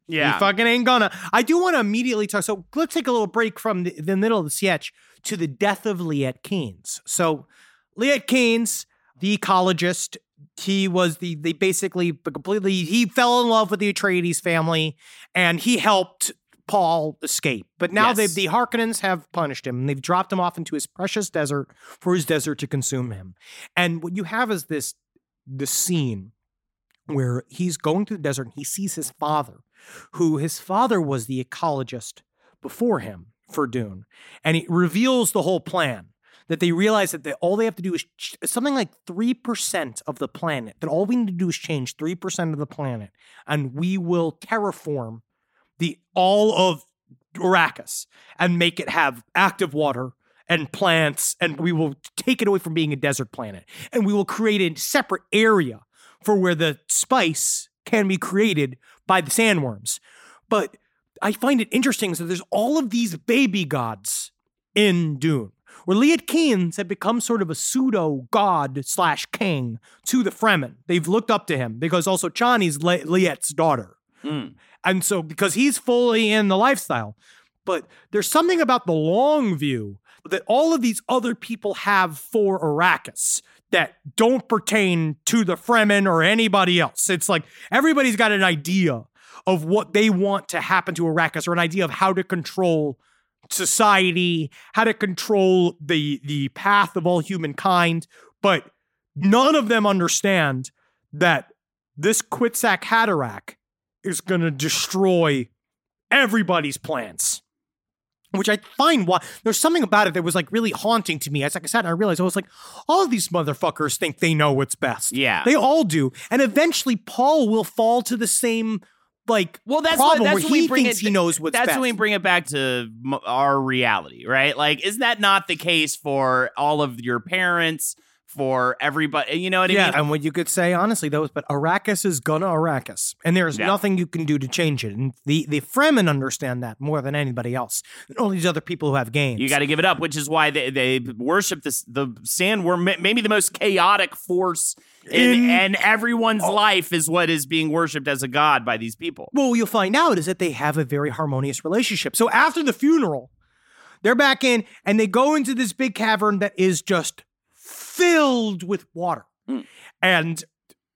Yeah. He fucking ain't gonna. I do want to immediately talk. So let's take a little break from the, the middle of the sketch to the death of Liet-Kynes. So Liet-Kynes, the ecologist, he was the they basically completely he fell in love with the Atreides family and he helped Paul escape. But now Yes. they the Harkonnens have punished him and they've dropped him off into his precious desert for his desert to consume him. And what you have is this this scene where he's going through the desert and he sees his father, who his father was the ecologist before him for Dune. And he reveals the whole plan that they realize that they, all they have to do is ch- something like 3% of the planet, that all we need to do is change 3% of the planet, and we will terraform the all of Arrakis and make it have active water and plants, and we will take it away from being a desert planet. And we will create a separate area for where the spice can be created by the sandworms. But I find it interesting that there's all of these baby gods in Dune, where Liet-Kynes had become sort of a pseudo god slash king to the Fremen. They've looked up to him because also Chani's Le- Liet's daughter. Mm. And so, because he's fully in the lifestyle, but there's something about the long view that all of these other people have for Arrakis that don't pertain to the Fremen or anybody else. It's like everybody's got an idea of what they want to happen to Arrakis or an idea of how to control society, how to control the the path of all humankind, but none of them understand that this Kwisatz Haderach is going to destroy everybody's plans. Which I find why there's something about it that was like really haunting to me. As like I sat and I realized I was like, all of these motherfuckers think they know what's best. Yeah. They all do. And eventually Paul will fall to the same like Well, that's problem what that's where he bring thinks it. he knows what's that's best. when we bring it back to our reality, right? Like, is that not the case for all of your parents, for everybody? You know what I mean? yeah, and what you could say honestly though is, but Arrakis is gonna Arrakis, and there is Yeah. nothing you can do to change it. And the the Fremen understand that more than anybody else. And all these other people who have games. You got to give it up, which is why they, they worship this the sandworm, ma- maybe the most chaotic force in, In- and everyone's life is what is being worshipped as a god by these people. Well, what you'll find out is that they have a very harmonious relationship. So after the funeral, they're back in and they go into this big cavern that is just filled with water. Hmm. And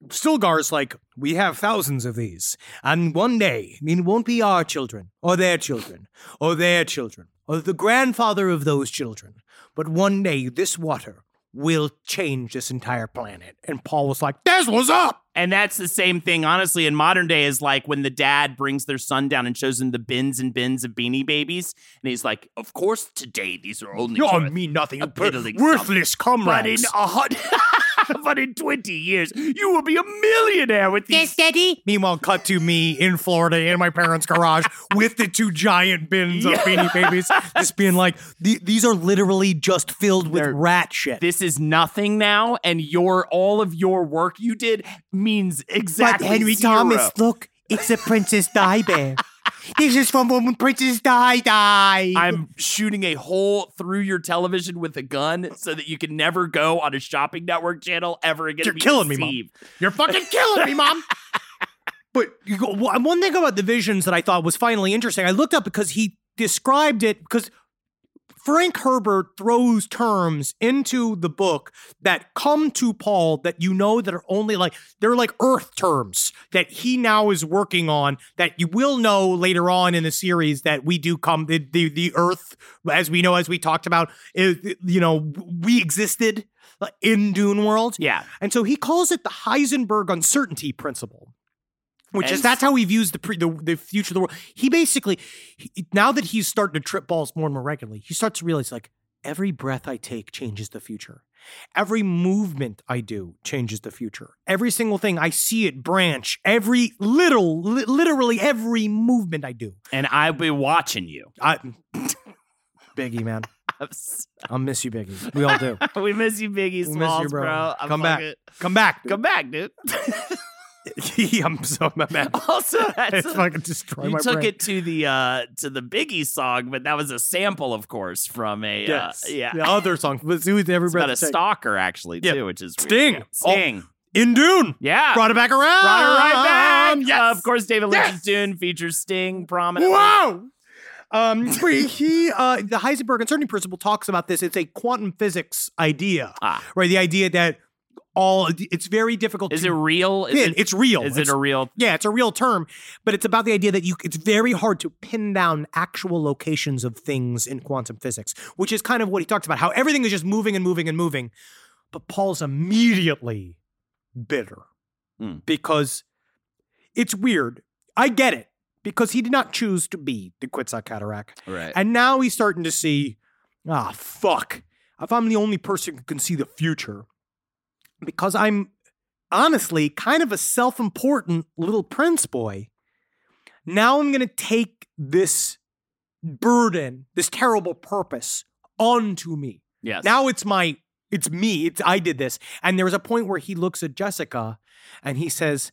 Stilgar's like, we have thousands of these. And one day, I mean, it won't be our children, or their children, or their children, or the grandfather of those children. But one day, this water will change this entire planet. And Paul was like, "That's what's up." And that's the same thing, honestly, in modern day is like when the dad brings their son down and shows him the bins and bins of beanie babies. And he's like, Of course, today these are only You mean nothing, a piddling worthless sum. But in a hundred, but in 20 years, you will be a millionaire with these. Yes, Daddy. Meanwhile, cut to me in Florida in my parents' garage with the two giant bins of beanie babies, just being like, "These are literally just filled with They're- rat shit." This is nothing now, and your all of your work you did means exactly But Henry zero. look, it's a Princess Di Bear. this is from when Princess Di died. I'm shooting a hole through your television with a gun so that you can never go on a shopping network channel ever again. You're and be killing me, Mom. You're fucking killing me, mom. But you go, one one thing about the visions that I thought was finally interesting, I looked up because he described it because Frank Herbert throws terms into the book that come to Paul that you know that are only like they're like earth terms that he now is working on that you will know later on in the series that we do come the the, the earth as we know as we talked about is you know we existed in Dune World. Yeah. And so he calls it the Heisenberg uncertainty principle. Which is that's how he views the pre, the, the future of the world. He basically he, now that he's starting to trip balls more and more regularly, he starts to realize like every breath I take changes the future. Every movement I do changes the future. Every single thing I see it branch. Every little, li- literally every movement I do. And I'll be watching you. I, Biggie, man, I'll miss you, Biggie. We all do. we miss you, Biggie We miss you, bro. bro. I'm Come back. Come back. Come back, dude. I'm so mad. also, that's It's fucking destroy you took brain. it to the uh to the Biggie song, but that was a sample, of course, from a Yes. uh, yeah. The other song. Do it every It's about a take. stalker, actually, Yeah. too, which is weird. Sting. Oh, Sting. In Dune. yeah. Brought it back around. Brought it right back. Yes. Uh, of course, David Lynch's Yes. Dune features Sting prominently. Wow. Um, he, he uh, the Heisenberg uncertainty principle talks about this. It's a quantum physics idea, Ah. right? The idea that all it's very difficult. Is to, it real? Is Yeah, it, it's real. Is it a real? Yeah, it's a real term, but it's about the idea that you it's very hard to pin down actual locations of things in quantum physics, which is kind of what he talks about, how everything is just moving and moving and moving. But Paul's immediately bitter Hmm. because it's weird. I get it because he did not choose to be the Quetzalcoatl. Right. And now he's starting to see, ah, fuck. If I'm the only person who can see the future, because I'm honestly kind of a self important little prince boy, now I'm going to take this burden, this terrible purpose onto me. yes. Now it's my, it's me. It's I did this. And there was a point where he looks at Jessica and he says,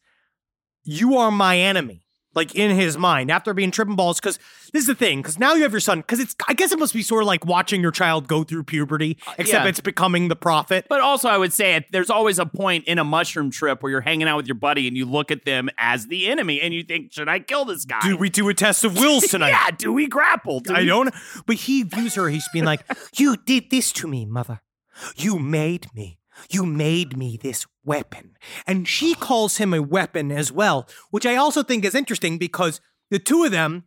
You are my enemy. Like in his mind, after being tripping balls, because this is the thing, because now you have your son, because it's I guess it must be sort of like watching your child go through puberty, uh, except yeah. it's becoming the prophet. But also, I would say there's always a point in a mushroom trip where you're hanging out with your buddy and you look at them as the enemy and you think, should I kill this guy? Do we do a test of wills tonight? yeah, do we grapple? Do I we- don't. But he views her. He's being like, "You did this to me, mother. You made me. You made me this weapon." And she calls him a weapon as well, which I also think is interesting because the two of them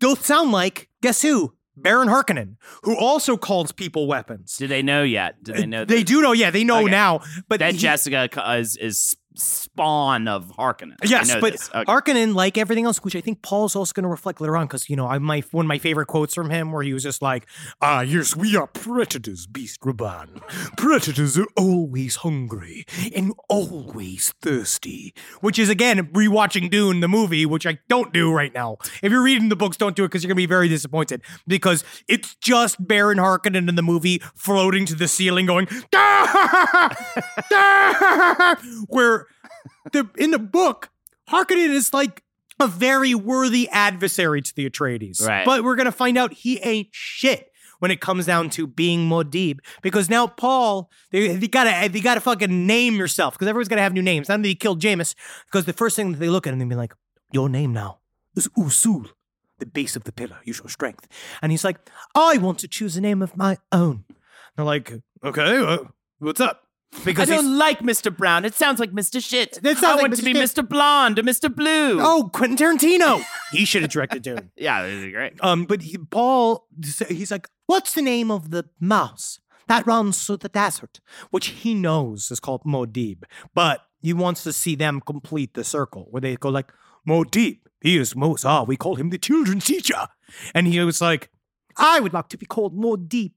both sound like guess who? Baron Harkonnen, who also calls people weapons. Do they know yet? Do they uh, know They that- do know, yeah, they know Okay. now. But that he- Jessica is is spawn of Harkonnen? Yes, but. Okay. Harkonnen, like everything else, which I think Paul's also going to reflect later on, because you know, I my one of my favorite quotes from him, where he was just like, "Ah, yes, we are predators, Beast Rabban. Predators are always hungry and always thirsty." Which is again rewatching Dune the movie, which I don't do right now. If you're reading the books, don't do it because you're going to be very disappointed because it's just Baron Harkonnen in the movie floating to the ceiling, going, where the in the book, Harkonnen is like a very worthy adversary to the Atreides. Right. But we're gonna find out he ain't shit when it comes down to being Muad'Dib. Because now Paul, they, they gotta they gotta fucking name yourself, because everyone's gonna have new names. Now that he killed Jamis, because the first thing that they look at him and be like, Your name now is Usul. The base of the pillar, you show strength. And he's like, I want to choose a name of my own. They're like, okay, uh, what's up? I Because he's- don't like Mr. Brown. It sounds like Mr. Shit. That sounds I like want Mr. to be Shit. Mr. Blonde or Mr. Blue. Oh, Quentin Tarantino. he should have directed Dune. yeah, this is great. Um, but he, Paul, he's like, "What's the name of the mouse that runs through the desert, which he knows is called Muad'Dib. But he wants to see them complete the circle where they go like, Muad'Dib, he is Musa. We call him the children's teacher. And he was like, I would like to be called Muad'Dib,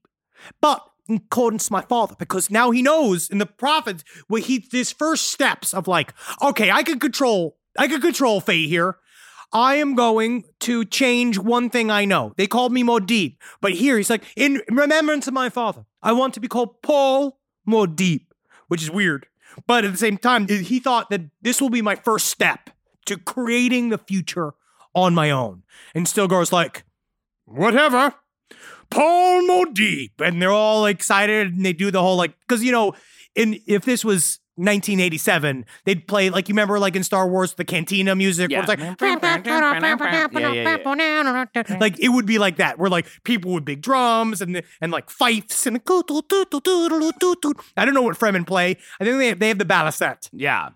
but in accordance to my father, because now he knows in the prophets where he his first steps of like, okay, I can control, I can control fate here. I am going to change one thing I know. They called me Muad'Dib, but here he's like, in remembrance of my father, I want to be called Paul Muad'Dib, which is weird. But at the same time, he thought that this will be my first step to creating the future on my own. And Stilgar's like, whatever. Paul Muad'Dib. And they're all excited and they do the whole like, because you know, in if this was 1987, they'd play like you remember like in Star Wars the cantina music it's like like it would be like that where like people with big drums and and like fifes and I don't know what Fremen play. I think they have, they have the baliset. Yeah.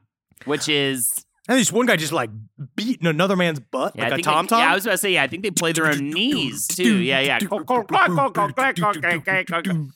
Which is And there's one guy just like beating another man's butt yeah, like a tom tom Yeah, I was about to say, yeah, I think they play their own knees too. Yeah, yeah.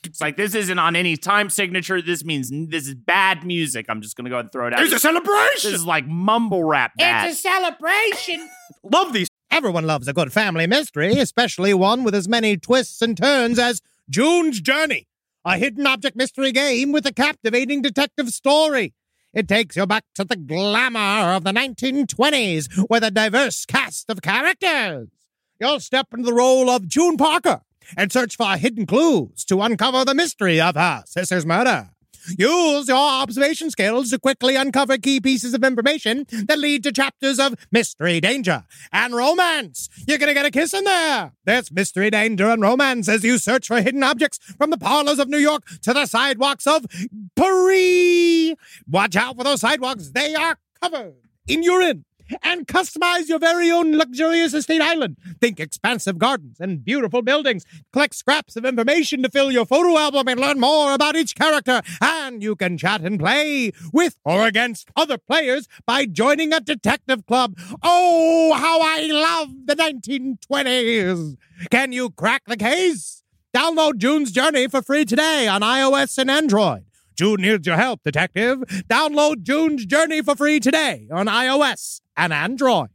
It's like this isn't on any time signature. This means this is bad music. I'm just gonna go and throw it out. It's a celebration. This is like mumble rap. Bad. It's a celebration. Love these. Everyone loves a good family mystery, especially one with as many twists and turns as June's Journey, a hidden object mystery game with a captivating detective story. It takes you back to the glamour of the 1920s with a diverse cast of characters. You'll step into the role of June Parker and search for hidden clues to uncover the mystery of her sister's murder. Use your observation skills to quickly uncover key pieces of information that lead to chapters of mystery, danger, and romance. You're gonna get a kiss in there. There's mystery, danger, and romance as you search for hidden objects from the parlors of New York to the sidewalks of Paris. Watch out for those sidewalks. They are covered in urine. And customize your very own luxurious estate island. Think expansive gardens and beautiful buildings. Collect scraps of information to fill your photo album and learn more about each character. And you can chat and play with or against other players by joining a detective club. Oh, how I love the 1920s! Can you crack the case? Download June's Journey for free today on iOS and Android. June needs your help, detective. Download June's Journey for free today on iOS and Android.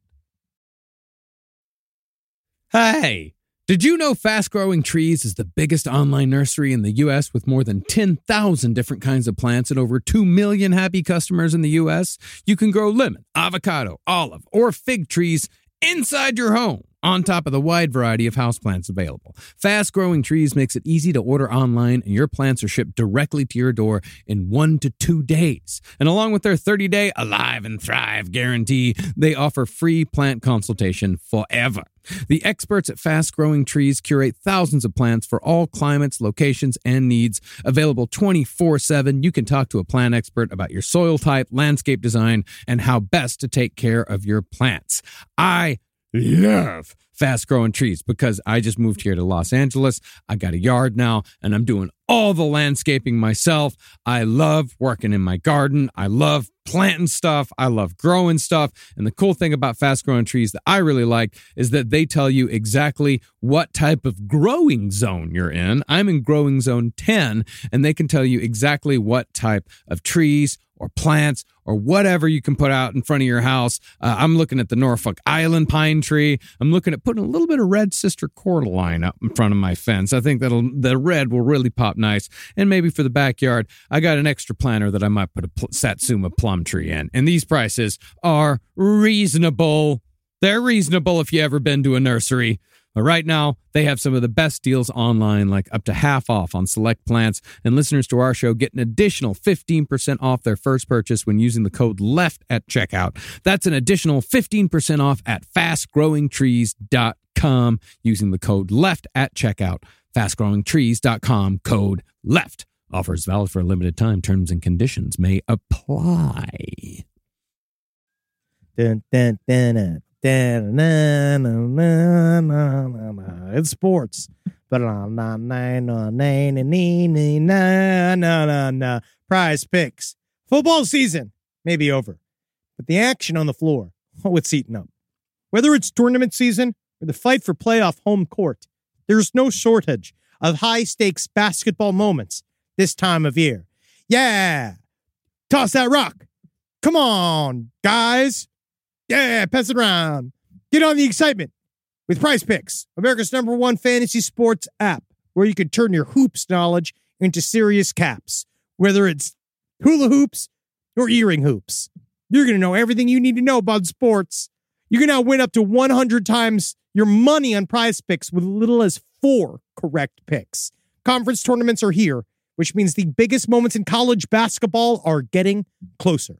Hey, did you know Fast Growing Trees is the biggest online nursery in the U.S. with more than 10,000 different kinds of plants and over 2 million happy customers in the U.S.? You can grow lemon, avocado, olive, or fig trees inside your home on top of the wide variety of houseplants available. Fast Growing Trees makes it easy to order online and your plants are shipped directly to your door in 1 to 2 days. And along with their 30-day Alive and Thrive guarantee, they offer free plant consultation forever. The experts at Fast Growing Trees curate thousands of plants for all climates, locations, and needs. Available 24 7, you can talk to a plant expert about your soil type, landscape design, and how best to take care of your plants. I love fast growing trees because I just moved here to Los Angeles. I got a yard now and I'm doing all the landscaping myself. I love working in my garden. I love planting stuff. I love growing stuff. And the cool thing about fast growing trees that I really like is that they tell you exactly what type of growing zone you're in. I'm in growing zone 10 and they can tell you exactly what type of trees or plants or whatever you can put out in front of your house. Uh, I'm looking at the Norfolk Island pine tree. I'm looking at putting a little bit of red sister cordyline up in front of my fence. I think that'll the red will really pop nice. And maybe for the backyard, I got an extra planter that I might put a pl- Satsuma plum tree in. And these prices are reasonable. They're reasonable if you ever been to a nursery. But right now, they have some of the best deals online, like up to half off on select plants. And listeners to our show get an additional 15% off their first purchase when using the code LEFT at checkout. That's an additional 15% off at fastgrowingtrees.com using the code LEFT at checkout. Fastgrowingtrees.com, code LEFT. Offers valid for a limited time. Terms and conditions may apply. Dun, dun, dun, it's sports. Prize picks. Football season may be over, but the action on the floor, oh, it's eaten up. Whether it's tournament season or the fight for playoff home court, there's no shortage of high stakes basketball moments this time of year. Yeah, toss that rock. Come on, guys. Yeah, pass it around. Get on the excitement with Prize Picks, America's number one fantasy sports app, where you can turn your hoops knowledge into serious caps, whether it's hula hoops or earring hoops. You're going to know everything you need to know about sports. You can now win up to 100 times your money on prize picks with little as four correct picks. Conference tournaments are here, which means the biggest moments in college basketball are getting closer.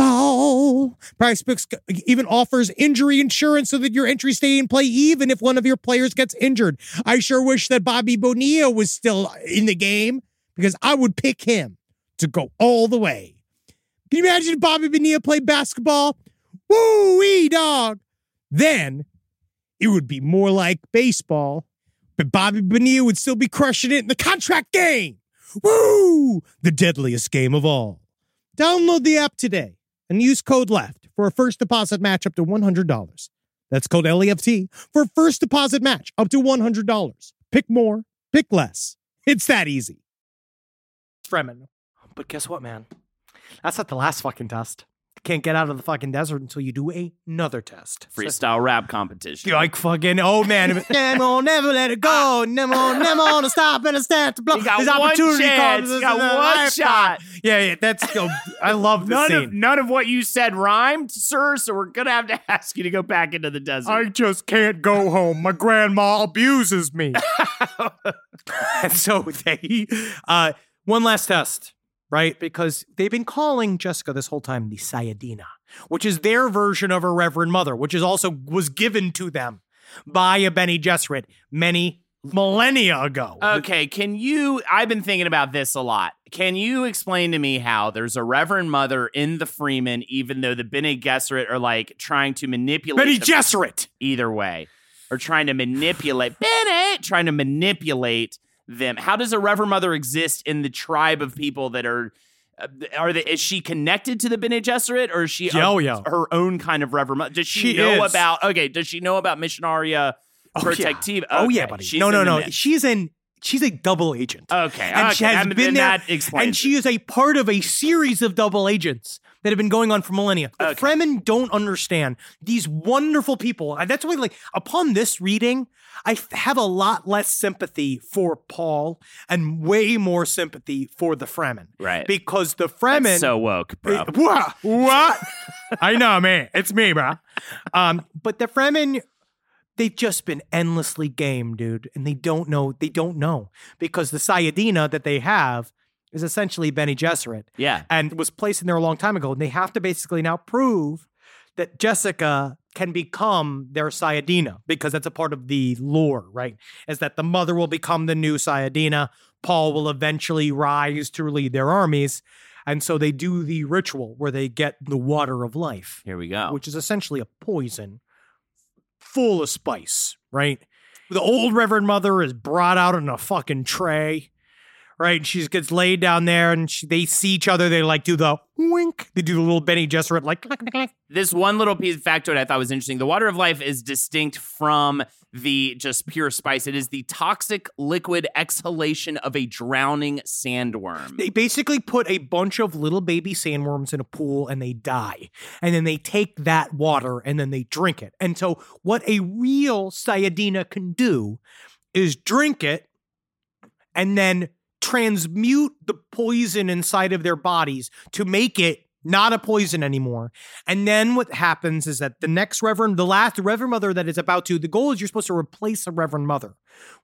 Basketball. Prize Picks even offers injury insurance so that your entries stay in play even if one of your players gets injured. I sure wish that Bobby Bonilla was still uh, in the game because I would pick him to go all the way. Can you imagine if Bobby Bonilla played basketball? Woo wee dog. Then it would be more like baseball, but Bobby Bonilla would still be crushing it in the contract game. Woo! The deadliest game of all. Download the app today and use code LEFT for a first deposit match up to $100. That's code LEFT for a first deposit match up to $100. Pick more, pick less. It's that easy. Fremen. But guess what, man? That's not the last fucking test. Can't get out of the fucking desert until you do another test. Freestyle rap competition. You're like fucking, oh man, never, never let it go, never, never want to stop and stand to blow. You got This one opportunity chance. comes You got one shot. Yeah, yeah, that's. yo, I love the None scene. of none of what you said rhymed, sir. So we're gonna have to ask you to go back into the desert. I just can't go home. My grandma abuses me. and so they, uh, one last test, right? Because they've been calling Jessica this whole time the Sayyadina, which is their version of her Reverend Mother, which is also was given to them by a Bene Gesserit many millennia ago. Okay, can you? I've been thinking about this a lot. Can you explain to me how there's a Reverend Mother in the Fremen, even though the Bene Gesserit are like trying to manipulate Bene Gesserit. either way, or trying to manipulate Benny, trying to manipulate them? How does a Reverend Mother exist in the tribe of people that are? uh, Are they? Is she connected to the Bene Gesserit, or is she a- Oh, yeah. her own kind of Reverend Mother? Does she, She know is. about? Okay, does she know about Missionaria Oh, yeah. Protectiva? Oh yeah, buddy. she's no, no, no. She's in. She's a double agent. Okay, and okay. she has and been there, that explains and she is a part of a series of double agents that have been going on for millennia. The Okay. Fremen don't understand these wonderful people. That's why, like, upon this reading, I have a lot less sympathy for Paul and way more sympathy for the Fremen. Right. Because the Fremen. That's so woke, bro. What? What? I know, man. It's me, bro. Um, but the Fremen, they've just been endlessly game, dude, and they don't know. They don't know because the Sayyadina that they have is essentially Bene Gesserit, Yeah. and was placed in there a long time ago, and they have to basically now prove that Jessica can become their Sayyadina because that's a part of the lore, right? Is that the mother will become the new Sayyadina. Paul will eventually rise to lead their armies. And so they do the ritual where they get the water of life, Here we go. which is essentially a poison full of spice, right? The old Reverend Mother is brought out in a fucking tray, right? And she gets laid down there and she, they see each other. They like do the wink. They do the little Bene Gesserit, like, click, click, click. this one little piece of factoid I thought was interesting. The water of life is distinct from the just pure spice. It is the toxic liquid exhalation of a drowning sandworm. They basically put a bunch of little baby sandworms in a pool and they die. And then they take that water and then they drink it. And so, what a real Sayyadina can do is drink it and then transmute the poison inside of their bodies to make it not a poison anymore. And then what happens is that the next Reverend, the last Reverend Mother that is about to, the goal is you're supposed to replace a Reverend Mother.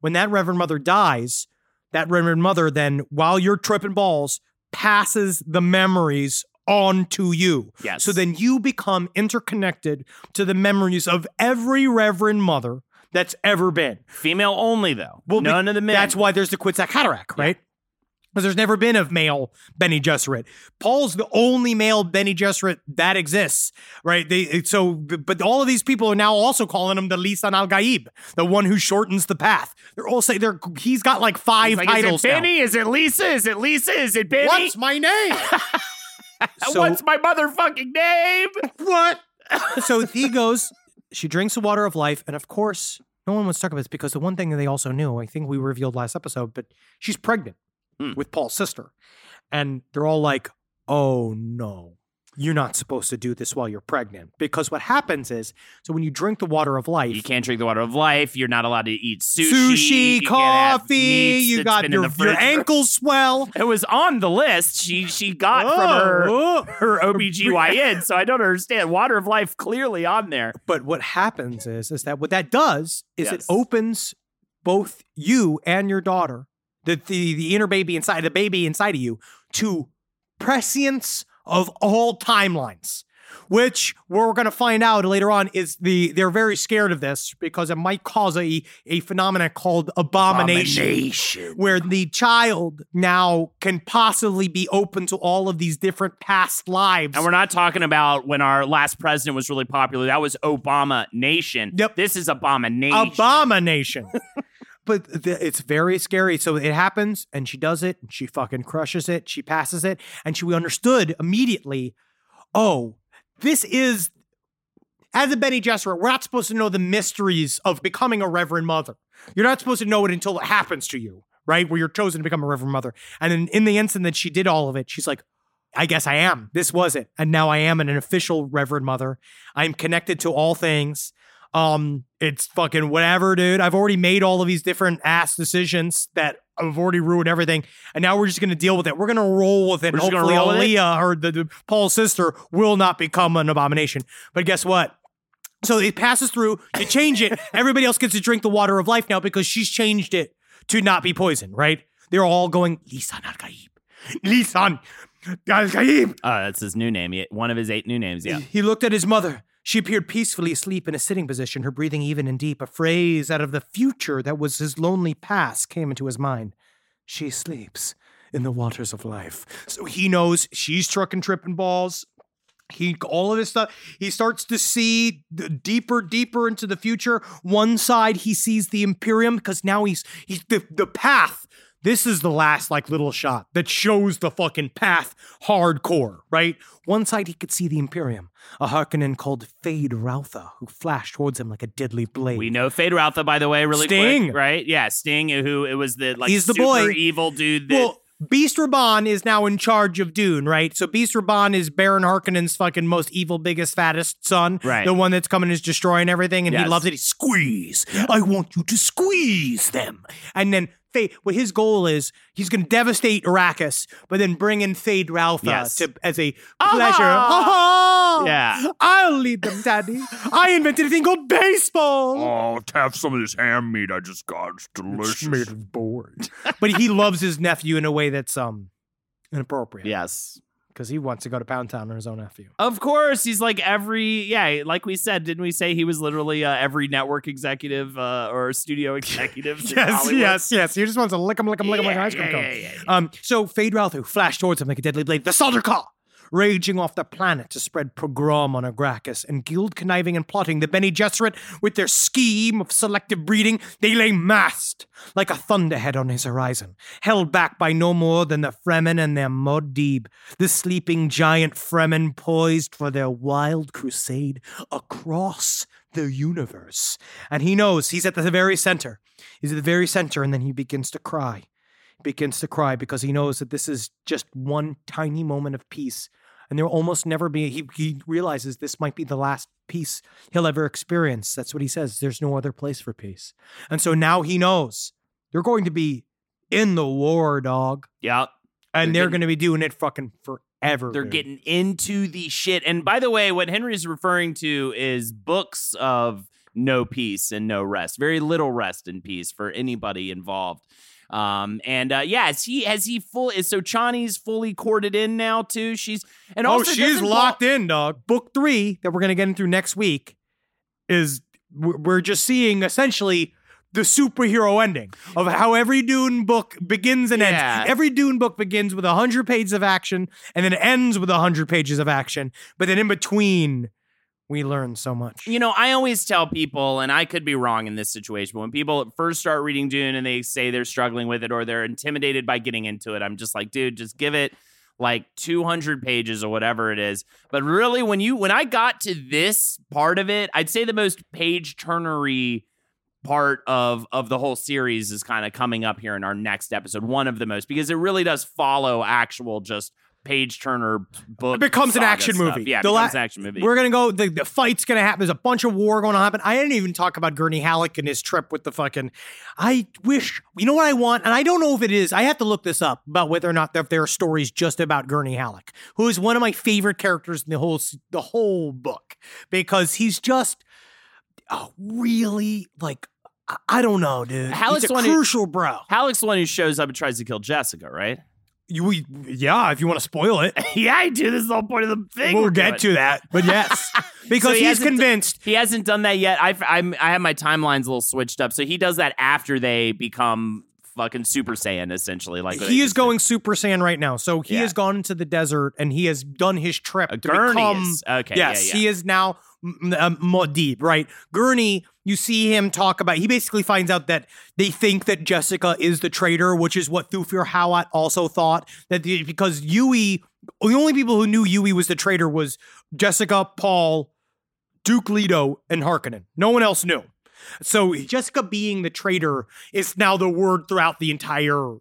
When that Reverend Mother dies, that Reverend Mother then, while you're tripping balls, passes the memories on to you. Yes. So then you become interconnected to the memories of every Reverend Mother that's ever been. Female only, though. Well, be- None of the men. That's why there's the Kwisatz Haderach, right? Because there's never been a male Bene Gesserit. Paul's the only male Bene Gesserit that exists, right? They so, but all of these people are now also calling him the Lisan al Gaib, the one who shortens the path. They're all saying they're he's got like five like, titles Is it now. Benny? Is it Lisa? Is it Lisa? Is it Benny? What's my name? so- What's my motherfucking name? what? so he goes, she drinks the water of life, and of course, no one wants to talk about this because the one thing that they also knew, I think we revealed last episode, but she's pregnant Hmm. with Paul's sister. And they're all like, oh no, you're not supposed to do this while you're pregnant. Because what happens is, so when you drink the water of life, You can't drink the water of life. You're not allowed to eat sushi. sushi, coffee, you got your, your ankles swell. It was on the list. She she got from her Oh, her OBGYN, so I don't understand. Water of life clearly on there. But what happens is, is that what that does is it opens both you and your daughter, the, the the inner baby inside the baby inside of you, to prescience of all timelines. Which we're going to find out later on is the they're very scared of this because it might cause a a phenomenon called abomination, where the child now can possibly be open to all of these different past lives. And we're not talking about when our last president was really popular. That was Obama Nation. Yep. This is Abomination. abomination. but th- it's very scary. So it happens, and she does it, and she fucking crushes it. She passes it, and she we understood immediately. Oh, this is as a Bene Gesserit. We're not supposed to know the mysteries of becoming a Reverend Mother. You're not supposed to know it until it happens to you, right? Where you're chosen to become a Reverend Mother. And in, in the instant that she did all of it, she's like, I guess I am. This was it. And now I am an official Reverend Mother. I'm connected to all things. Um, it's fucking whatever, dude. I've already made all of these different ass decisions that have already ruined everything, and now we're just gonna deal with it. We're gonna roll with it. We're and just gonna hopefully, with it? Alia, or the, the Paul's sister, will not become an abomination. But guess what? So it passes through. You change it. Everybody else gets to drink the water of life now because she's changed it to not be poison. Right? They're all going Lisan al Gaib, Lisan al Gaib. Uh, that's his new name. One of his eight new names. Yeah. He looked at his mother. She appeared peacefully asleep in a sitting position, her breathing even and deep. A phrase out of the future that was his lonely past came into his mind. She sleeps in the waters of life. So he knows she's trucking tripping balls. He all of his stuff. He starts to see deeper, deeper into the future. One side he sees the Imperium because now he's he's the the path. This is the last like little shot that shows the fucking path hardcore, right? One side he could see the Imperium, a Harkonnen called Feyd-Rautha, who flashed towards him like a deadly blade. We know Fade Routha, by the way, really Sting. quick, right? Yeah, Sting, who it was the like He's the super boy. evil dude. That, Well, Beast Rabban is now in charge of Dune, right? So Beast Rabban is Baron Harkonnen's fucking most evil, biggest, fattest son. Right. The one that's coming is destroying everything, and he loves it. He squeeze. I want you to squeeze them. And then Fade, what his goal is, he's going to devastate Arrakis, but then bring in Feyd-Rautha Yes. to as a pleasure. Ah! Ah! Yeah. I'll lead them, Daddy. I invented a thing called baseball. Oh, have some of this ham meat I just got. It's delicious. of board. but he loves his nephew in a way that's um inappropriate. yes. Because he wants to go to Pound Town on his own nephew. Of course, he's like every yeah, like we said, didn't we say he was literally uh, every network executive uh, or studio executive? Yes, Hollywood? yes, yes. He just wants to lick him, lick him, lick him like an ice cream Yeah, cone. yeah, yeah, yeah. Um, so Feyd-Rautha flashed towards him like a deadly blade. The Sardaukar! Raging off the planet to spread pogrom on Arrakis and guild conniving and plotting the Bene Gesserit with their scheme of selective breeding, they lay massed like a thunderhead on his horizon, held back by no more than the Fremen and their Muad'Dib, the sleeping giant Fremen poised for their wild crusade across the universe. And he knows he's at the very center. He's at the very center, and then he begins to cry begins to cry because he knows that this is just one tiny moment of peace. And there will almost never be, he, he realizes this might be the last peace he'll ever experience. That's what he says. There's no other place for peace. And so now he knows they're going to be in the war, dog. Yeah. And They're they're, going to be doing it fucking forever. They're dude. getting into the shit. And by the way, what Henry's referring to is books of no peace and no rest. Very little rest and peace for anybody involved. Um and uh yeah, has he has he full is so Chani's fully corded in now too. She's and oh, she's locked in, dog. Book three that we're going to get into next week is we're we're just seeing essentially the superhero ending of how every Dune book begins and Yeah. ends. Every Dune book begins with a 100 pages of action and then ends with a 100 pages of action. But then in between, we learn so much. You know, I always tell people, and I could be wrong in this situation, but when people first start reading Dune and they say they're struggling with it or they're intimidated by getting into it, I'm just like, dude, just give it like 200 pages or whatever it is. But really, when you when I got to this part of it, I'd say the most page turnery part of of the whole series is kind of coming up here in our next episode. One of the most because it really does follow actual just page turner book. It becomes an action stuff. movie. Yeah, it The becomes la- an action movie. We're gonna go. The, the fight's gonna happen. There's a bunch of war going to happen. I didn't even talk about Gurney Halleck and his trip with the fucking. I wish you know what I want, and I don't know if it is. I have to look this up about whether or not there, there are stories just about Gurney Halleck, who is one of my favorite characters in the whole the whole book because he's just a really like I- don't know, dude. Halleck's he's a one who- crucial bro. Halleck's the one who shows up and tries to kill Jessica, right? You, we- yeah, if you want to spoil it, yeah, I do. This is the whole point of the thing. we'll we're get doing. to that. But yes, because he he's convinced. He hasn't done that yet. I've, I'm, I have my timelines a little switched up. So he does that after they become fucking Super Saiyan, essentially. Like he is going Super Saiyan right now. So he Yeah. has gone into the desert and he has done his trip to Gurney become. is- okay, Yes, yeah. he is now um, Muad'Dib, right? Gurney, you see him talk about. He basically finds out that they think that Jessica is the traitor, which is what Thufir Hawat also thought that the, because Yueh, the only people who knew Yueh was the traitor was Jessica, Paul, Duke Leto, and Harkonnen. No one else knew. So Jessica being the traitor is now the word throughout the entire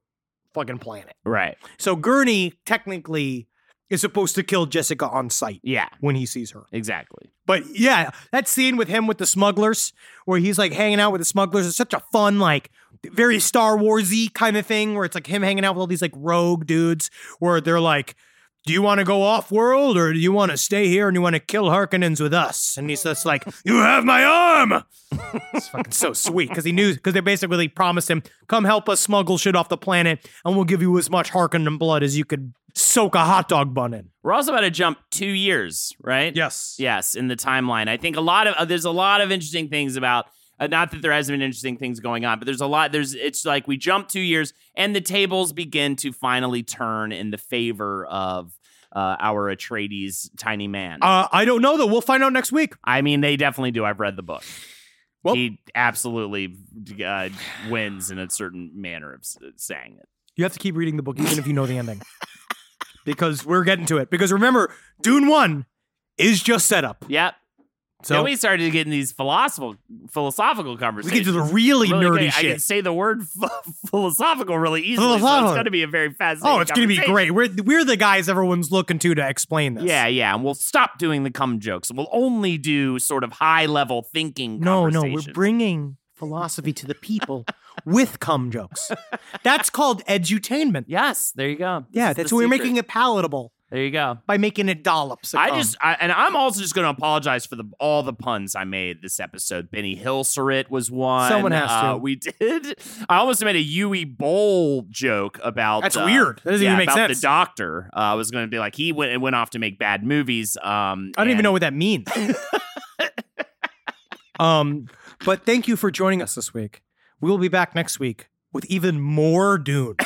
fucking planet. right. So Gurney technically is supposed to kill Jessica on sight Yeah, when he sees her. exactly. But yeah, that scene with him with the smugglers, where he's like hanging out with the smugglers, is such a fun, like very Star Warsy kind of thing, where it's like him hanging out with all these like rogue dudes, where they're like, "Do you want to go off world, or do you want to stay here and you want to kill Harkonnens with us?" And he's just like, "You have my arm." it's fucking so sweet because he knew because they basically promised him, "Come help us smuggle shit off the planet, and we'll give you as much Harkonnen blood as you could soak a hot dog bun in." We're also about to jump two years, right? Yes. Yes, in the timeline. I think a lot of uh, there's a lot of interesting things about. Uh, not that there hasn't been interesting things going on, but there's a lot. There's it's like we jump two years, and the tables begin to finally turn in the favor of uh, our Atreides tiny man. Uh, I don't know though. We'll find out next week. I mean, they definitely do. I've read the book. Well- he absolutely uh, wins in a certain manner of saying it. You have to keep reading the book even if you know the ending. because we're getting to it. Because remember, Dune 1 is just set up. Yep. So then we started getting these philosophical philosophical conversations. we get to the really, Really nerdy great. I can say the word ph- philosophical really easily. So it's going to be a very fascinating. Oh, it's going to be great. We're, we're the guys everyone's looking to to explain this. Yeah, yeah, and we'll stop doing the cum jokes. We'll only do sort of high level thinking. No, no, we're bringing philosophy to the people with cum jokes. That's called edutainment. Yes, there you go. Yeah, This is that's what we're making it palatable There you go. by making it dollops. of I cum. just, I, and I'm also just going to apologize for the all the puns I made this episode. Benny Hillseret was one. Someone has Uh, to. we did. I almost made a Yueh Bowl joke about. That's uh, weird. That doesn't yeah, even make about sense. The doctor. Uh, I was going to be like he went and went off to make bad movies. Um, I don't even know what that means. um, but thank you for joining us this week. We will be back next week with even more Dune.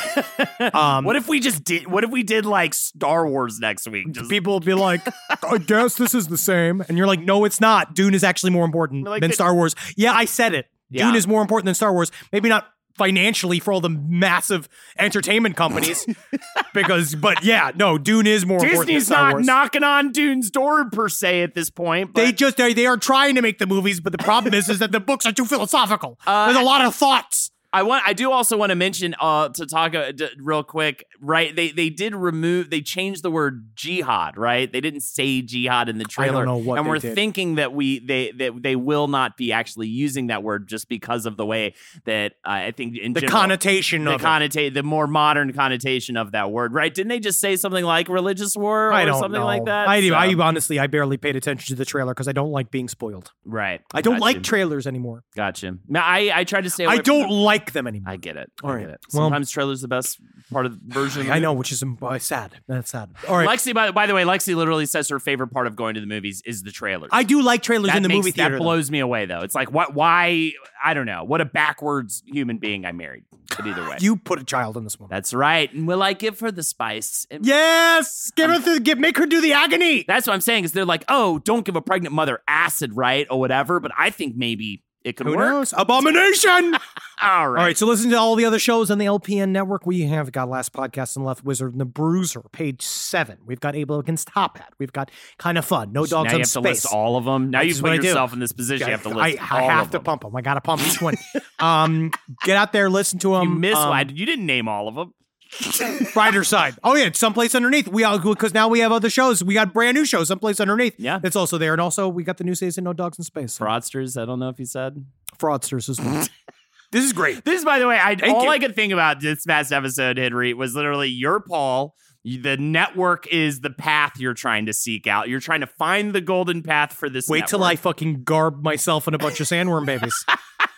Um, what if we just did? What if we did like Star Wars next week? Just people will be like, I guess this is the same. And you're like, no, it's not. Dune is actually more important Like than the- Star Wars. Yeah, I said it. Yeah. Dune is more important than Star Wars. Maybe not financially for all the massive entertainment companies. because, but yeah, no, Dune is more important than Disney's not Wars. knocking on Dune's door per se at this point. But they just they, they are trying to make the movies, but the problem is is that the books are too philosophical. Uh, There's a lot of thoughts. I want. I do also want to mention uh, to talk uh, d- real quick. Right? They they did remove. They changed the word jihad. Right? They didn't say jihad in the I don't trailer. know what and we're did. thinking that we they that they will not be actually using that word just because of the way that uh, I think in The general, connotation the of it. connotate the more modern connotation of that word. Right? Didn't they just say something like religious war or I don't something know. like that? I, do- I honestly I barely paid attention to the trailer because I don't like being spoiled. right. I don't Got like you. trailers anymore. Gotcha. No, I I tried to stay. I don't the- like them anymore. I get it. All I get it. Well- Sometimes trailer's the best part of the version. I know, which is um, uh, sad. That's sad. All right. Lexi, by, by the way, Lexi literally says her favorite part of going to the movies is the trailers. I do like trailers that in the makes- movie theater. That though. blows me away, though. It's like, what? Why? I don't know. What a backwards human being I married. But either way, You put a child in this one. that's right. And will I give her the spice? And Yes, give her the give, make her do the agony. That's what I'm saying. Is they're like, oh, don't give a pregnant mother acid, right, or whatever. But I think maybe it could Who work. knows? Abomination! All All right. right, so listen to all the other shows on the LPN network. We have got Last Podcast and Left Wizard and the Bruiser, page seven. We've got Able Against Top Hat. We've got Kind of Fun, No now Dogs you on have Space. to list all of them. Now This you put yourself in this position. you have to list I, I have to them. pump them. I got to pump each one. um, get out there, listen to them. You missed um, one. You didn't name all of them. Rider side. Oh yeah, it's someplace underneath. We all because now we have other shows. We got brand new shows someplace underneath. Yeah. that's also there, and also we got the new season No Dogs in Space. Fraudsters. I don't know if you said. Fraudsters as well. this is great. This, is by the way, I all you. I could think about this past episode, Henry, was literally you're Paul. The network is the path you're trying to seek out. You're trying to find the golden path for this. Wait till I fucking garb myself in a bunch of sandworm babies.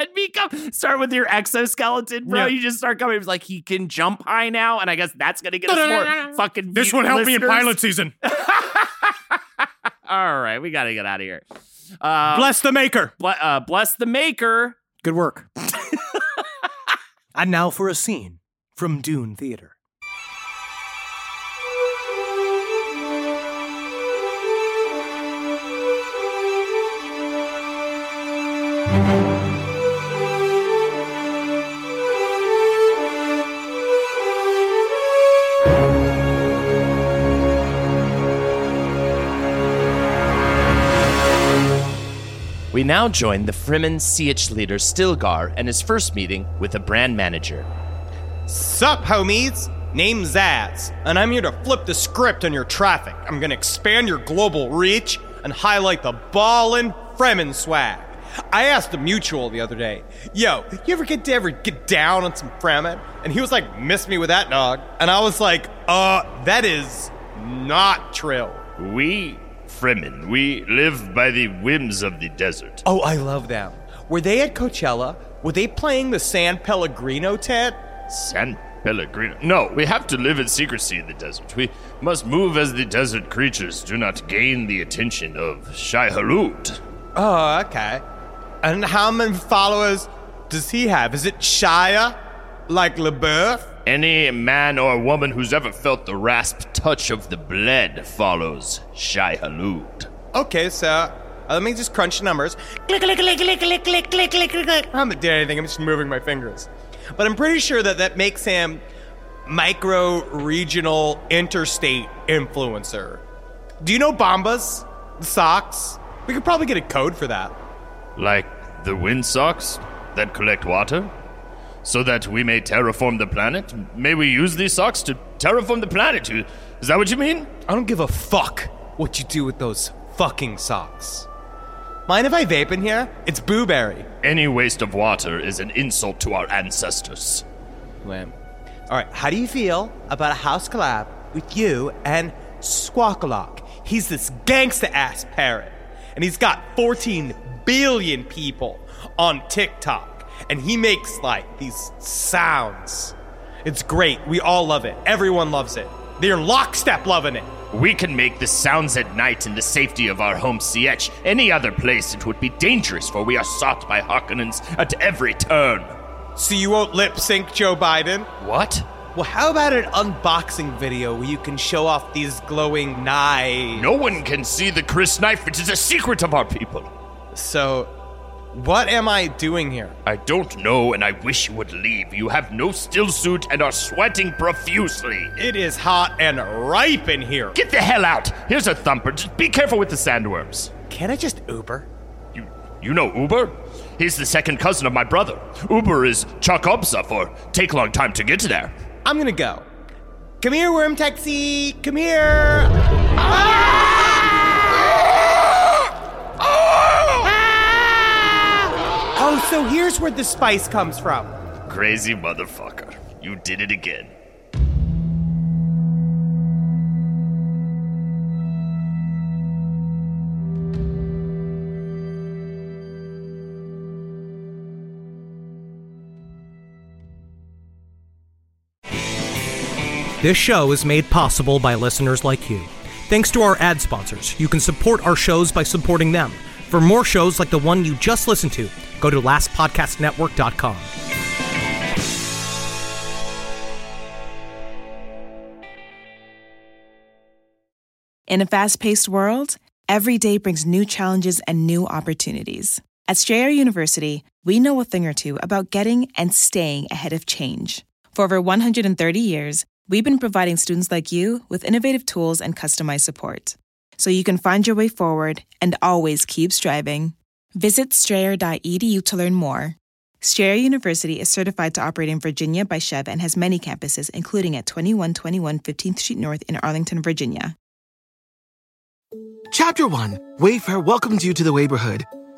and become start with your exoskeleton, bro. Yeah. You just start coming. It's like he can jump high now, and I guess that's gonna get us more fucking. this view- help me in pilot season. All right, we gotta get out of here. Uh, Bless the maker. ble- uh, bless the maker. Good work. and now for a scene from Dune Theater. Now join the Fremen sietch leader Stilgar and his first meeting with a brand manager. Sup, homies? Name's Zaz, and I'm here to flip the script on your traffic. I'm gonna expand your global reach and highlight the ballin' Fremen swag. I asked a mutual the other day, yo, you ever get to ever get down on some Fremen? And he was like, miss me with that dog. And I was like, uh, that is not trill. We, Fremen, we live by the whims of the desert. Oh, I love them. Were they at Coachella? Were they playing the San Pellegrino tent? San Pellegrino. No, we have to live in secrecy in the desert. We must move as the desert creatures do not gain the attention of Shai Hulud. Oh, okay. And how many followers does he have? Is it Shia? Like LaBeouf? Any man or woman who's ever felt the rasp touch of the blade follows Shai Hulud. Okay, so uh, let me just crunch the numbers. Click, click, click, click, click, click, click, click, click, click. I haven't done anything. I'm just moving my fingers. But I'm pretty sure that that makes him micro regional interstate influencer. Do you know Bombas? The socks? We could probably get a code for that. Like the wind socks that collect water? So that we may terraform the planet? May we use these socks to terraform the planet? Is that what you mean? I don't give a fuck what you do with those fucking socks. Mind if I vape in here? It's Booberry. Any waste of water is an insult to our ancestors. Lamb. All right, how do you feel about a house collab with you and Squawkalock? He's this gangsta ass parrot, and he's got 14 billion people on TikTok, and he makes like these sounds. It's great. We all love it. Everyone loves it. They're lockstep loving it. We can make the sounds at night in the safety of our home sietch. Any other place it would be dangerous, for we are sought by Harkonnens at every turn. So you won't lip sync Joe Biden? What? Well, how about an unboxing video where you can show off these glowing knives? No one can see the crysknife. It is a secret of our people. So, what am I doing here? I don't know, and I wish you would leave. You have no still suit and are sweating profusely. It is hot and ripe in here. Get the hell out! Here's a thumper. Just be careful with the sandworms. Can I just Uber? You, you know Uber? He's the second cousin of my brother. Uber is Chakobsa for take long time to get there. I'm gonna go. Come here, worm taxi. Come here. Oh, so here's where the spice comes from. Crazy motherfucker. You did it again. This show is made possible by listeners like you. Thanks to our ad sponsors, you can support our shows by supporting them. For more shows like the one you just listened to, go to lastpodcastnetwork.com. In a fast paced world, every day brings new challenges and new opportunities. At Strayer University, we know a thing or two about getting and staying ahead of change. For over 130 years, we've been providing students like you with innovative tools and customized support. So you can find your way forward and always keep striving. Visit strayer.edu to learn more. Strayer University is certified to operate in Virginia by SCHEV and has many campuses, including at 2121 15th Street North in Arlington, Virginia. Chapter 1 Wayfair welcomes you to the neighborhood.